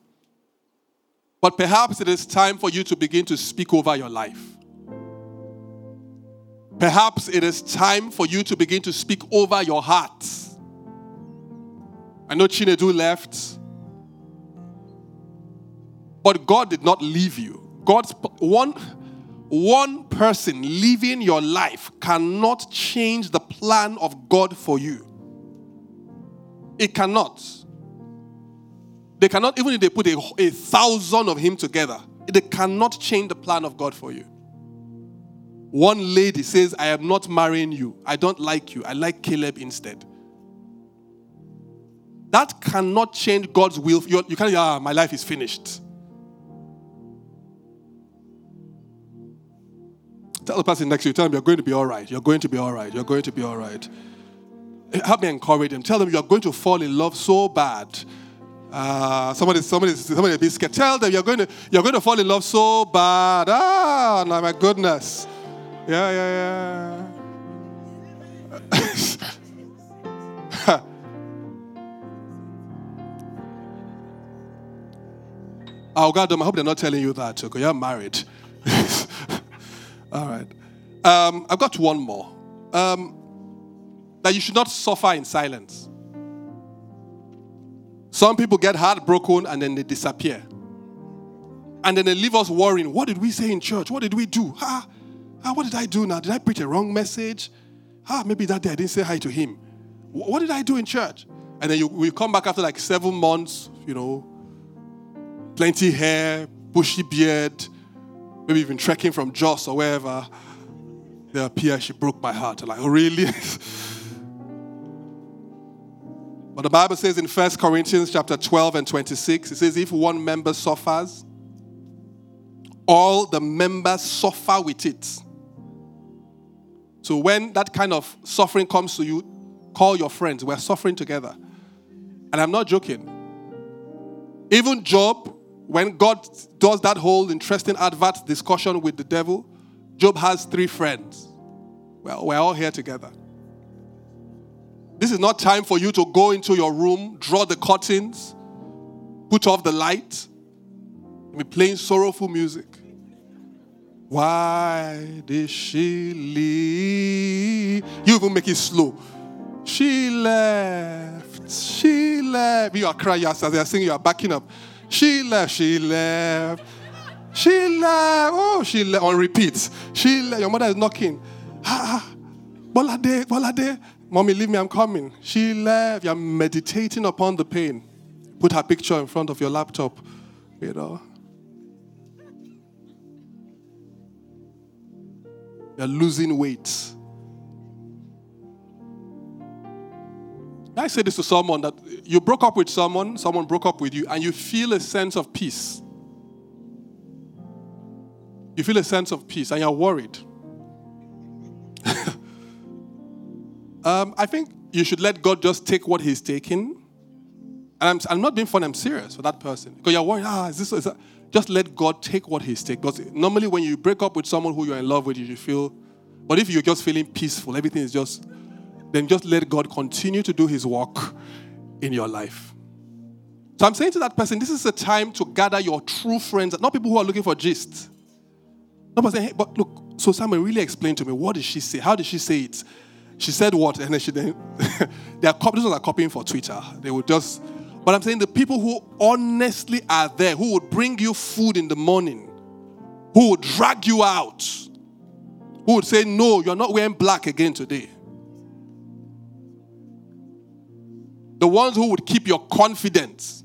but perhaps it is time for you to begin to speak over your life. Perhaps it is time for you to begin to speak over your heart. I know Chinedu left, but God did not leave you. God's one one person living your life cannot change the plan of God for you. It cannot. They cannot, even if they put a, a thousand of him together, they cannot change the plan of God for you. One lady says, I am not marrying you. I don't like you. I like Caleb instead. That cannot change God's will. You're, you can't, ah, my life is finished. Tell the person next to you, tell them you're going to be all right. You're going to be all right. You're going to be all right. Help me encourage them. Tell them you're going to fall in love so bad. Uh, somebody, somebody, somebody be scared. Tell them you're going to, you're going to fall in love so bad. Ah, my goodness. Yeah, yeah, yeah. oh God, I hope they're not telling you that because you're married. All right. Um, I've got one more. Um, that you should not suffer in silence. Some people get heartbroken and then they disappear. And then they leave us worrying. What did we say in church? What did we do? Ah, ah, what did I do now? Did I preach a wrong message? Ah, maybe that day I didn't say hi to him. What did I do in church? And then you will come back after like seven months, you know, plenty hair, bushy beard, maybe even trekking from Jos or wherever, they appear, she broke my heart. I'm like, oh, really? but the Bible says in 1 Corinthians chapter 12 and 26, it says, if one member suffers, all the members suffer with it. So when that kind of suffering comes to you, call your friends. We're suffering together. And I'm not joking. Even Job, when God does that whole interesting advert discussion with the devil, Job has three friends. Well, we're all here together. This is not time for you to go into your room, draw the curtains, put off the light, and be playing sorrowful music. Why did she leave? You even make it slow. She left. She left. You are crying as they are singing, you are backing up. She left, she left. She left. Oh, she left on repeat. She left. Your mother is knocking. Ah, Bolade, Bolade. Mommy, leave me, I'm coming. She left. You're meditating upon the pain. Put her picture in front of your laptop. You know. You're losing weight. I say this to someone that you broke up with someone, someone broke up with you, and you feel a sense of peace. You feel a sense of peace and you're worried. um, I think you should let God just take what He's taking. I'm, I'm not being funny, I'm serious for that person. Because you're worried, ah, is this, is that? Just let God take what He's taking. Because normally when you break up with someone who you're in love with, you feel, but if you're just feeling peaceful, everything is just then just let God continue to do His work in your life. So I'm saying to that person, this is a time to gather your true friends, not people who are looking for gist. Not saying, hey, but look, so Simon really explained to me, what did she say? How did she say it? She said what? And then she then, they are copies are copying for Twitter. They would just, but I'm saying the people who honestly are there, who would bring you food in the morning, who would drag you out, who would say, no, you're not wearing black again today. The ones who would keep your confidence.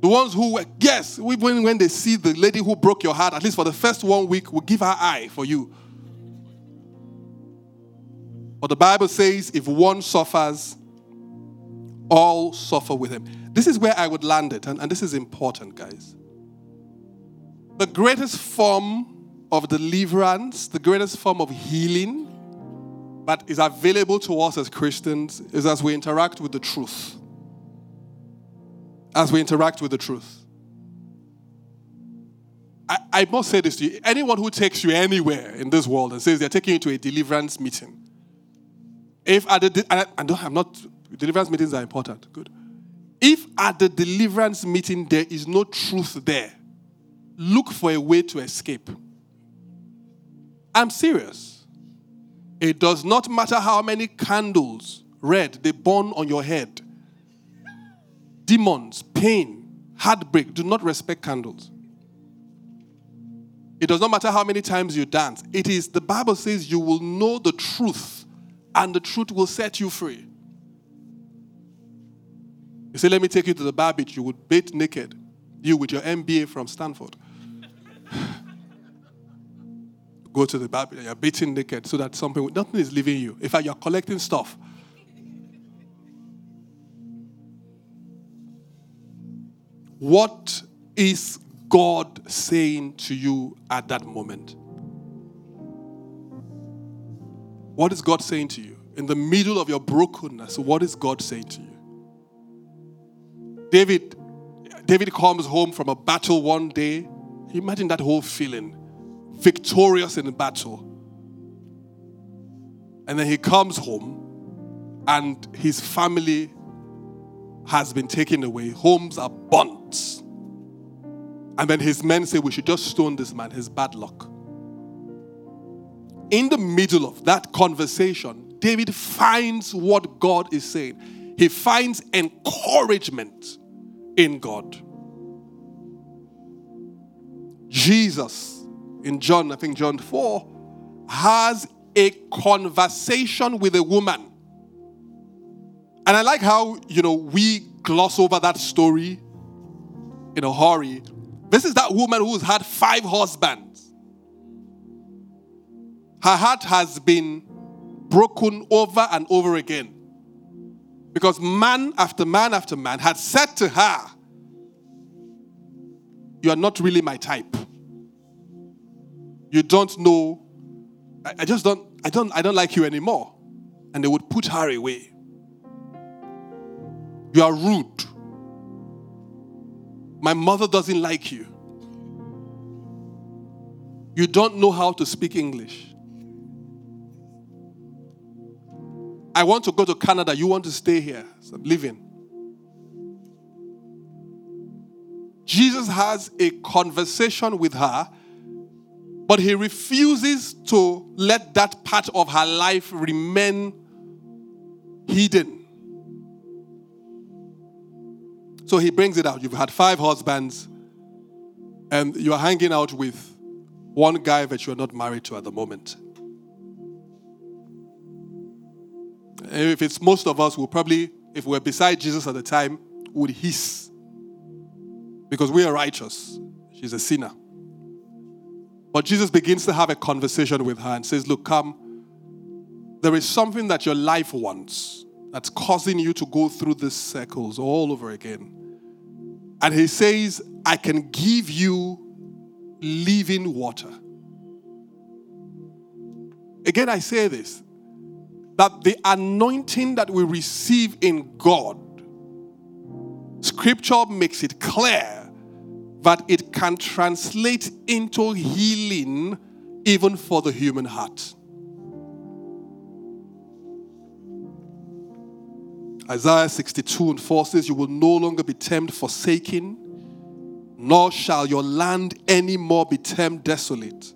The ones who, yes, when, when they see the lady who broke your heart, at least for the first one week, will give her eye for you. But the Bible says if one suffers, all suffer with him. This is where I would land it, and, and this is important, guys. The greatest form of deliverance, the greatest form of healing that is available to us as Christians is as we interact with the truth. As we interact with the truth. I, I must say this to you anyone who takes you anywhere in this world and says they're taking you to a deliverance meeting, if at the, don't, I'm not, deliverance meetings are important, good. If at the deliverance meeting there is no truth there, look for a way to escape. I'm serious. It does not matter how many candles, red, they burn on your head. Demons, pain, heartbreak do not respect candles. It does not matter how many times you dance. It is, the Bible says, you will know the truth, and the truth will set you free. You say, Let me take you to the bar beach. You would bathe naked. You with your MBA from Stanford. Go to the bar beach you're bathing naked so that something, nothing is leaving you. In fact, you're collecting stuff. What is God saying to you at that moment? What is God saying to you? In the middle of your brokenness, what is God saying to you? David, David comes home from a battle one day. Imagine that whole feeling. Victorious in battle. And then he comes home and his family has been taken away. Homes are burnt. And then his men say, We should just stone this man, his bad luck. In the middle of that conversation, David finds what God is saying. He finds encouragement in God. Jesus, in John, I think John 4, has a conversation with a woman. And I like how, you know, we gloss over that story in a hurry this is that woman who's had five husbands. Her heart has been broken over and over again. Because man after man after man had said to her, You are not really my type. You don't know. I, I just don't, I don't, I don't like you anymore. And they would put her away. You are rude. My mother doesn't like you. You don't know how to speak English. I want to go to Canada. You want to stay here. So living. Jesus has a conversation with her, but he refuses to let that part of her life remain hidden. So he brings it out. You've had five husbands, and you are hanging out with one guy that you're not married to at the moment. Eh, if it's most of us, we'll probably, if we're beside Jesus at the time, would hiss. Because we are righteous. She's a sinner. But Jesus begins to have a conversation with her and says, Look, come. There is something that your life wants that's causing you to go through these circles all over again. And he says, I can give you living water. Again, I say this that the anointing that we receive in God, scripture makes it clear that it can translate into healing even for the human heart. Isaiah 62 and 4 says, You will no longer be termed forsaken, nor shall your land any more be termed desolate.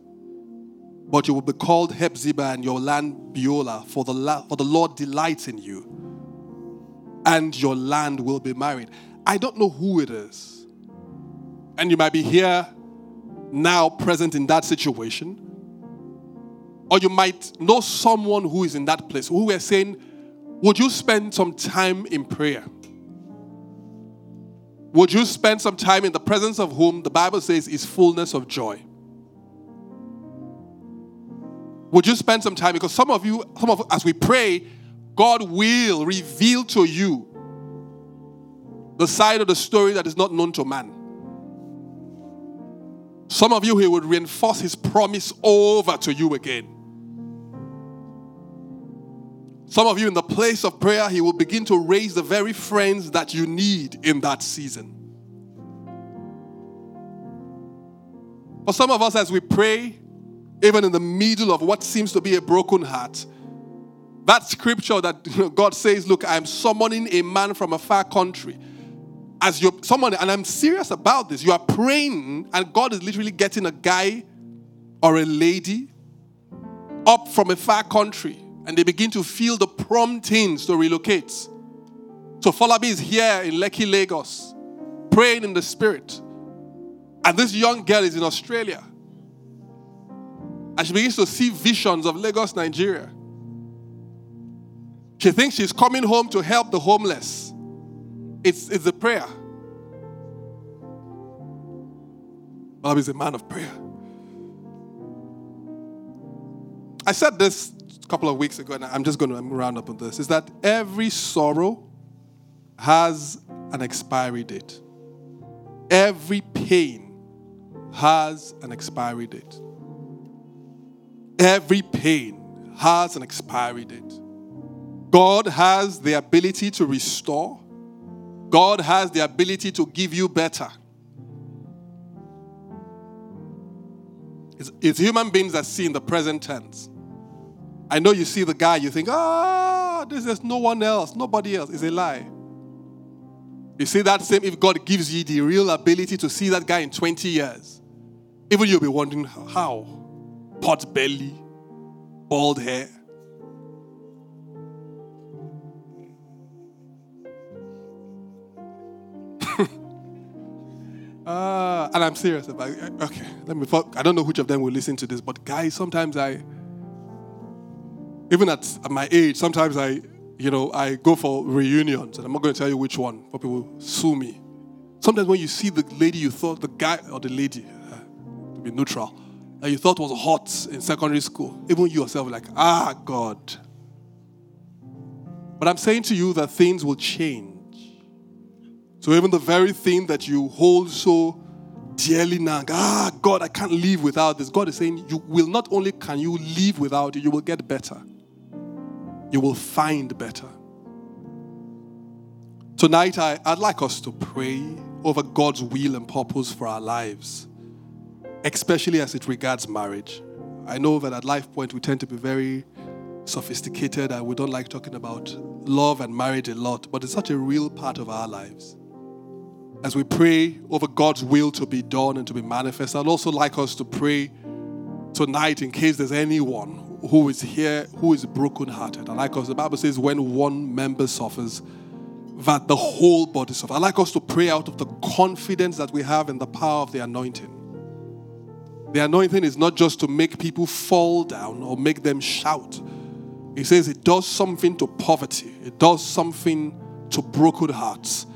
But you will be called Hephzibah and your land Beulah, for the, la- for the Lord delights in you, and your land will be married. I don't know who it is. And you might be here now, present in that situation. Or you might know someone who is in that place who we're saying, would you spend some time in prayer? Would you spend some time in the presence of whom the Bible says is fullness of joy? Would you spend some time? Because some of you, some of as we pray, God will reveal to you the side of the story that is not known to man. Some of you, He would reinforce His promise over to you again. Some of you, in the place of prayer, He will begin to raise the very friends that you need in that season. For some of us, as we pray, even in the middle of what seems to be a broken heart, that scripture that God says, Look, I'm summoning a man from a far country. As you're someone, and I'm serious about this, you are praying, and God is literally getting a guy or a lady up from a far country, and they begin to feel the promptings to relocate. So Falabi is here in Lekki, Lagos, praying in the spirit. And this young girl is in Australia. And she begins to see visions of Lagos, Nigeria. She thinks she's coming home to help the homeless. It's, it's a prayer. Bob is a man of prayer. I said this a couple of weeks ago, and I'm just going to round up on this is that every sorrow has an expiry date. Every pain has an expiry date. Every pain has an expiry date. God has the ability to restore, God has the ability to give you better. It's, it's human beings that see in the present tense. I know you see the guy, you think, ah, this is no one else, nobody else. It's a lie. You see that same, if God gives you the real ability to see that guy in 20 years, even you'll be wondering how. Pot belly, bald hair. uh, and I'm serious about it. Okay, let me. I don't know which of them will listen to this, but guys, sometimes I, even at, my age, sometimes I, you know, I go for reunions, and I'm not going to tell you which one, but people sue me. Sometimes when you see the lady you thought, the guy or the lady, to be neutral, that you thought was hot in secondary school, even you yourself like, ah, God. But I'm saying to you that things will change. So even the very thing that you hold so dearly now, ah, God, I can't live without this. God is saying, you will not only can you live without it, you will get better. You will find better. Tonight, I, I'd like us to pray over God's will and purpose for our lives especially as it regards marriage. I know that at Life Point we tend to be very sophisticated and we don't like talking about love and marriage a lot, but it's such a real part of our lives. As we pray over God's will to be done and to be manifest, I'd also like us to pray tonight in case there's anyone who is here who is brokenhearted. I like us, the Bible says, when one member suffers, that the whole body suffers. I'd like us to pray out of the confidence that we have in the power of the anointing. The anointing is not just to make people fall down or make them shout. He says it does something to poverty, it does something to broken hearts,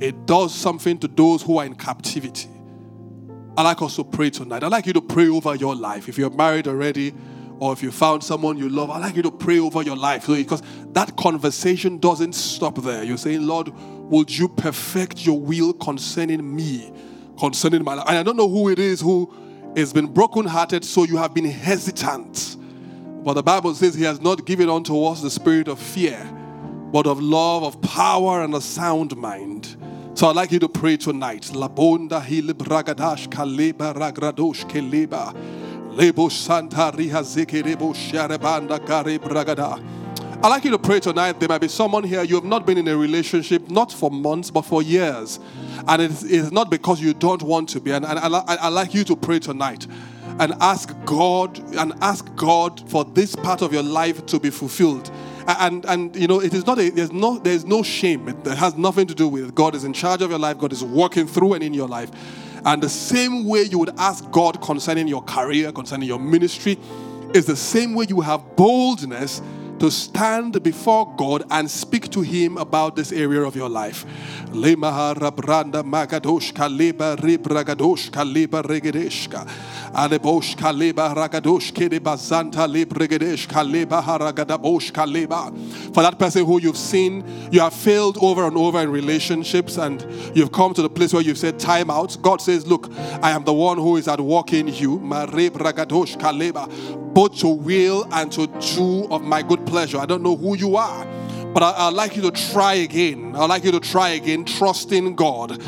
it does something to those who are in captivity. I like us to pray tonight. I'd like you to pray over your life. If you're married already, or if you found someone you love, I'd like you to pray over your life. Because that conversation doesn't stop there. You're saying, Lord, would you perfect your will concerning me, concerning my life? And I don't know who it is who has been brokenhearted, so you have been hesitant. But the Bible says he has not given unto us the spirit of fear, but of love, of power, and a sound mind. So I'd like you to pray tonight. Labonda hilibragadash kaleba ragradosh keleba. Lebo santa riha zekerebo sharebanda kare bragada. I'd like you to pray tonight. There might be someone here, you have not been in a relationship, not for months, but for years. And it's, not because you don't want to be. And, and I, I, like you to pray tonight and ask God and ask God for this part of your life to be fulfilled. And and you know, it is not a, there's no there's no shame. It has nothing to do with it. God is in charge of your life. God is working through and in your life. And the same way you would ask God concerning your career, concerning your ministry, is the same way you have boldness to stand before God and speak to Him about this area of your life. For that person who you've seen, you have failed over and over in relationships and you've come to the place where you've said time out. God says, look, I am the one who is at work in you. Both to will and to do of my good pleasure. I don't know who you are. But I, would like you to try again. I'd like you to try again, God.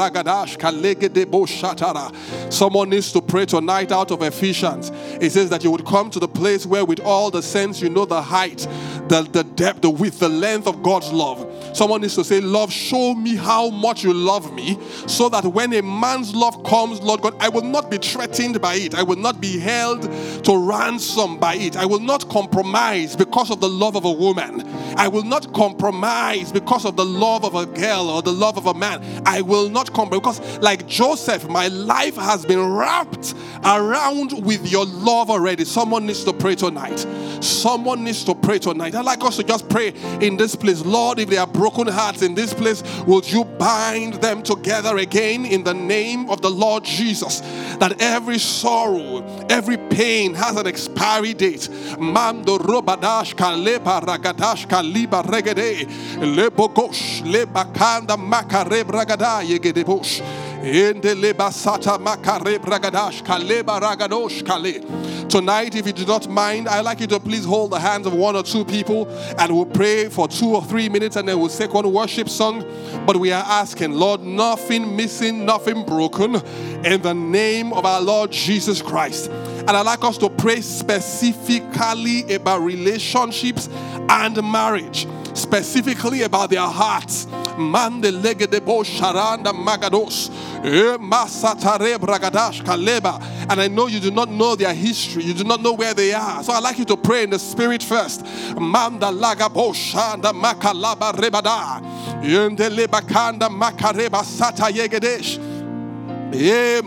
Ragadash kalegede boshatara. Someone needs to pray tonight out of Ephesians. It says that you would come to the place where, with all the sense, you know the height, the, the depth, the width, the length of God's love. Someone needs to say, Love, show me how much you love me, so that when a man's love comes, Lord God, I will not be threatened by it. I will not be held to ransom by it. I will not compromise because of the love of a woman. I will not compromise because of the love of a girl or the love of a man. I will not compromise because, like Joseph, my life has been wrapped around with your love already. Someone needs to pray tonight. Someone needs to pray tonight. I'd like us to just pray in this place. Lord, if there are broken hearts in this place, would you bind them together again in the name of the Lord Jesus? That every sorrow, every pain has an expiry date. Mando robadash kaleba ragadash kaliba regede lebogosh lebakanda makareb ragada yegedebosh. Tonight, if you do not mind, I'd like you to please hold the hands of one or two people and we'll pray for two or three minutes and then we'll take one worship song. But we are asking, Lord, nothing missing, nothing broken in the name of our Lord Jesus Christ. And I'd like us to pray specifically about relationships and marriage specifically about their hearts. Mande legedebo sharanda magados. Eh, kaleba. And I know you do not know their history. You do not know where they are. So I'd like you to pray in the spirit first. Manda lagabo shanda makalaba rebada. Yende lebakanda makareba sata yegedesh. Eh,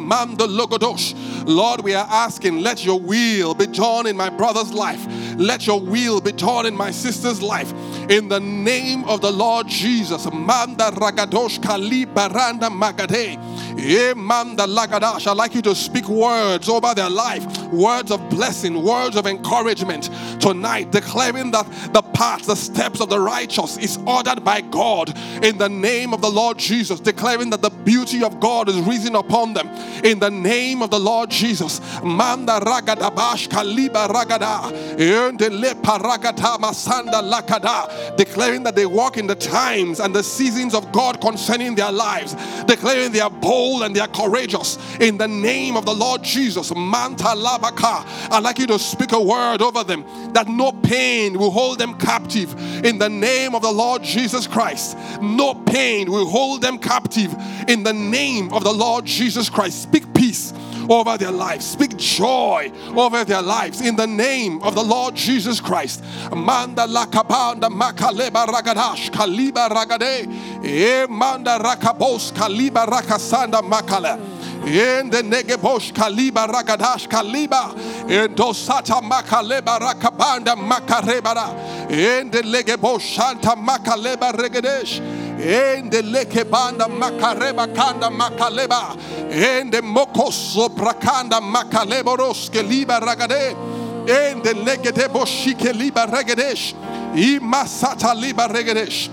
Lord, we are asking, let your will be done in my brother's life. Let your will be done in my sister's life. In the name of the Lord Jesus. Manda ragadosh kali baranda magade. Eh, I'd like you to speak words over their life, words of blessing, words of encouragement tonight, declaring that the path, the steps of the righteous is ordered by God in the name of the Lord Jesus, declaring that the beauty of God is risen upon them in the name of the Lord Jesus. Manda ragadabash kaliba ragada, masanda lakada, declaring that they walk in the times and the seasons of God concerning their lives, declaring they are bold and they are courageous in the name of the Lord Jesus. Manta labaka. I'd like you to speak a word over them that no pain will hold them captive in the name of the Lord Jesus Christ. No pain will hold them captive in the name of the Lord Jesus Christ. Speak peace over their lives. Speak joy over their lives in the name of the Lord Jesus Christ. In the negebosh kaliba ragadash kaliba. In dosata makaleba rakabanda makarebara. In the shanta makaleba. Ende lekebanda makareba kanda makaleba. Ende mokoso brakanda makaleboros liba ragade. Ende legede boshike liba regedesh. Imasata liba regedesh.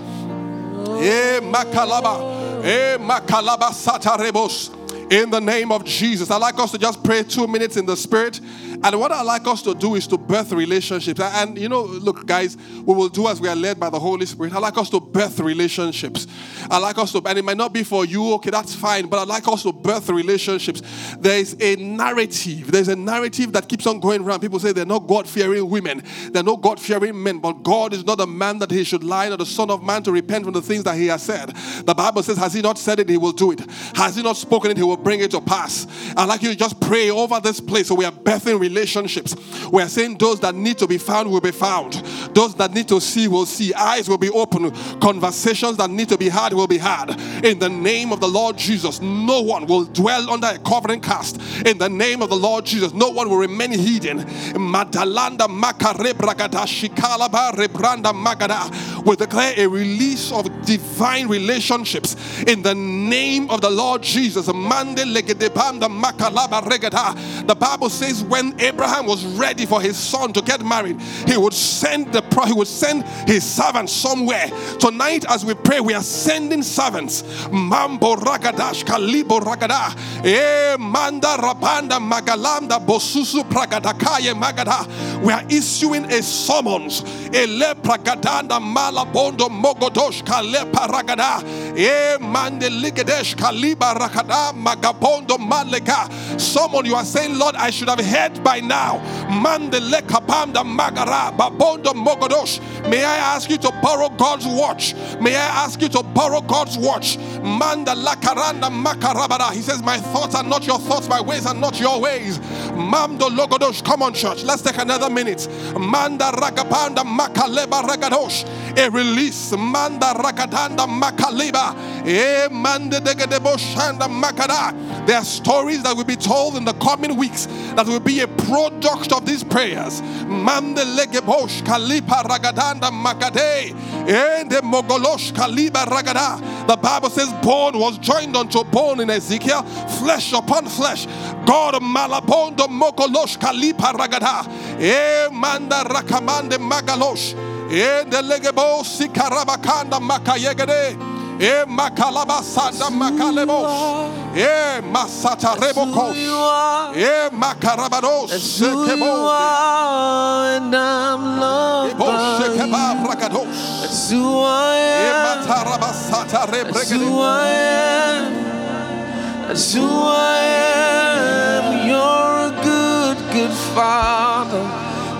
E makalaba. E makalaba sata rebos in the name of Jesus. I'd like us to just pray two minutes in the spirit. And what I'd like us to do is to birth relationships. And you know, look, guys, we will do as we are led by the Holy Spirit. I'd like us to birth relationships. I'd like us to, and it might not be for you, okay, that's fine, but I'd like us to birth relationships. There's a narrative. There's a narrative that keeps on going around. People say they're not God fearing women, they're not God fearing men, but God is not a man that he should lie, nor the Son of Man to repent from the things that he has said. The Bible says, Has he not said it, he will do it. Has he not spoken it, he will bring it to pass. I'd like you to just pray over this place so we are birthing relationships relationships. We're saying those that need to be found will be found. Those that need to see will see. Eyes will be open. Conversations that need to be had will be had. In the name of the Lord Jesus, no one will dwell under a covering cast. In the name of the Lord Jesus, no one will remain hidden. Madalanda makarebragada shikalaba rebranda magada. We declare a release of divine relationships in the name of the Lord Jesus. Mande legedebanda makalaba. The Bible says when Abraham was ready for his son to get married, he would send the he would send his servants somewhere. Tonight, as we pray, we are sending servants. Mambo ragadash kalibo ragada. Eh manda rabanda magalanda bosusu pragadakaye magada. We are issuing a summons. Ele pragadanda malabondo mogodosh kale paragada. Eh mande ligedesh kaliba rakada magabondo malega. Someone you are saying, Lord, I should have heard by now. Mande lekapanda magara babondo mogodosh. May I ask you to borrow God's watch? May I ask you to borrow God's watch? Manda lakaranda makarabara. He says, My thoughts are not your thoughts, my ways are not your ways. Mamdo logodosh. Come on, church. Let's take another minute. Manda ragapanda makaleba ragadosh. A release. Manda ragadanda makaleba. Eh. There are stories that will be told in the coming weeks that will be a product of these prayers. Eh, the Bible says bone was joined unto bone in Ezekiel, flesh upon flesh. God malabondo mogolosh kalipa ragada. Eh, manda rakamande magalosh. Eh, the legebo sikarabakanda makayegede. E makalaba sanda makalebos. E masata rebokos. E makarabados. That's who you are, and I'm loved by you. That's who I am. That's who. I am. That's who I am. You're a good, good father.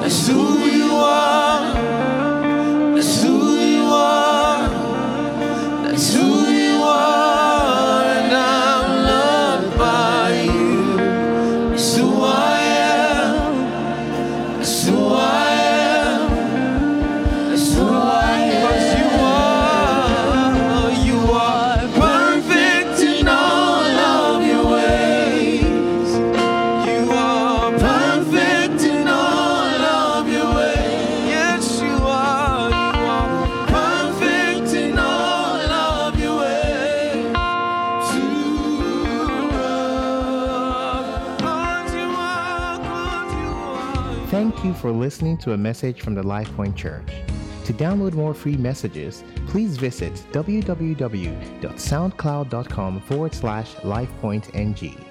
That's who you are. Who for listening to a message from the LifePoint Church. To download more free messages, please visit www.soundcloud.com forward slash LifePointNG.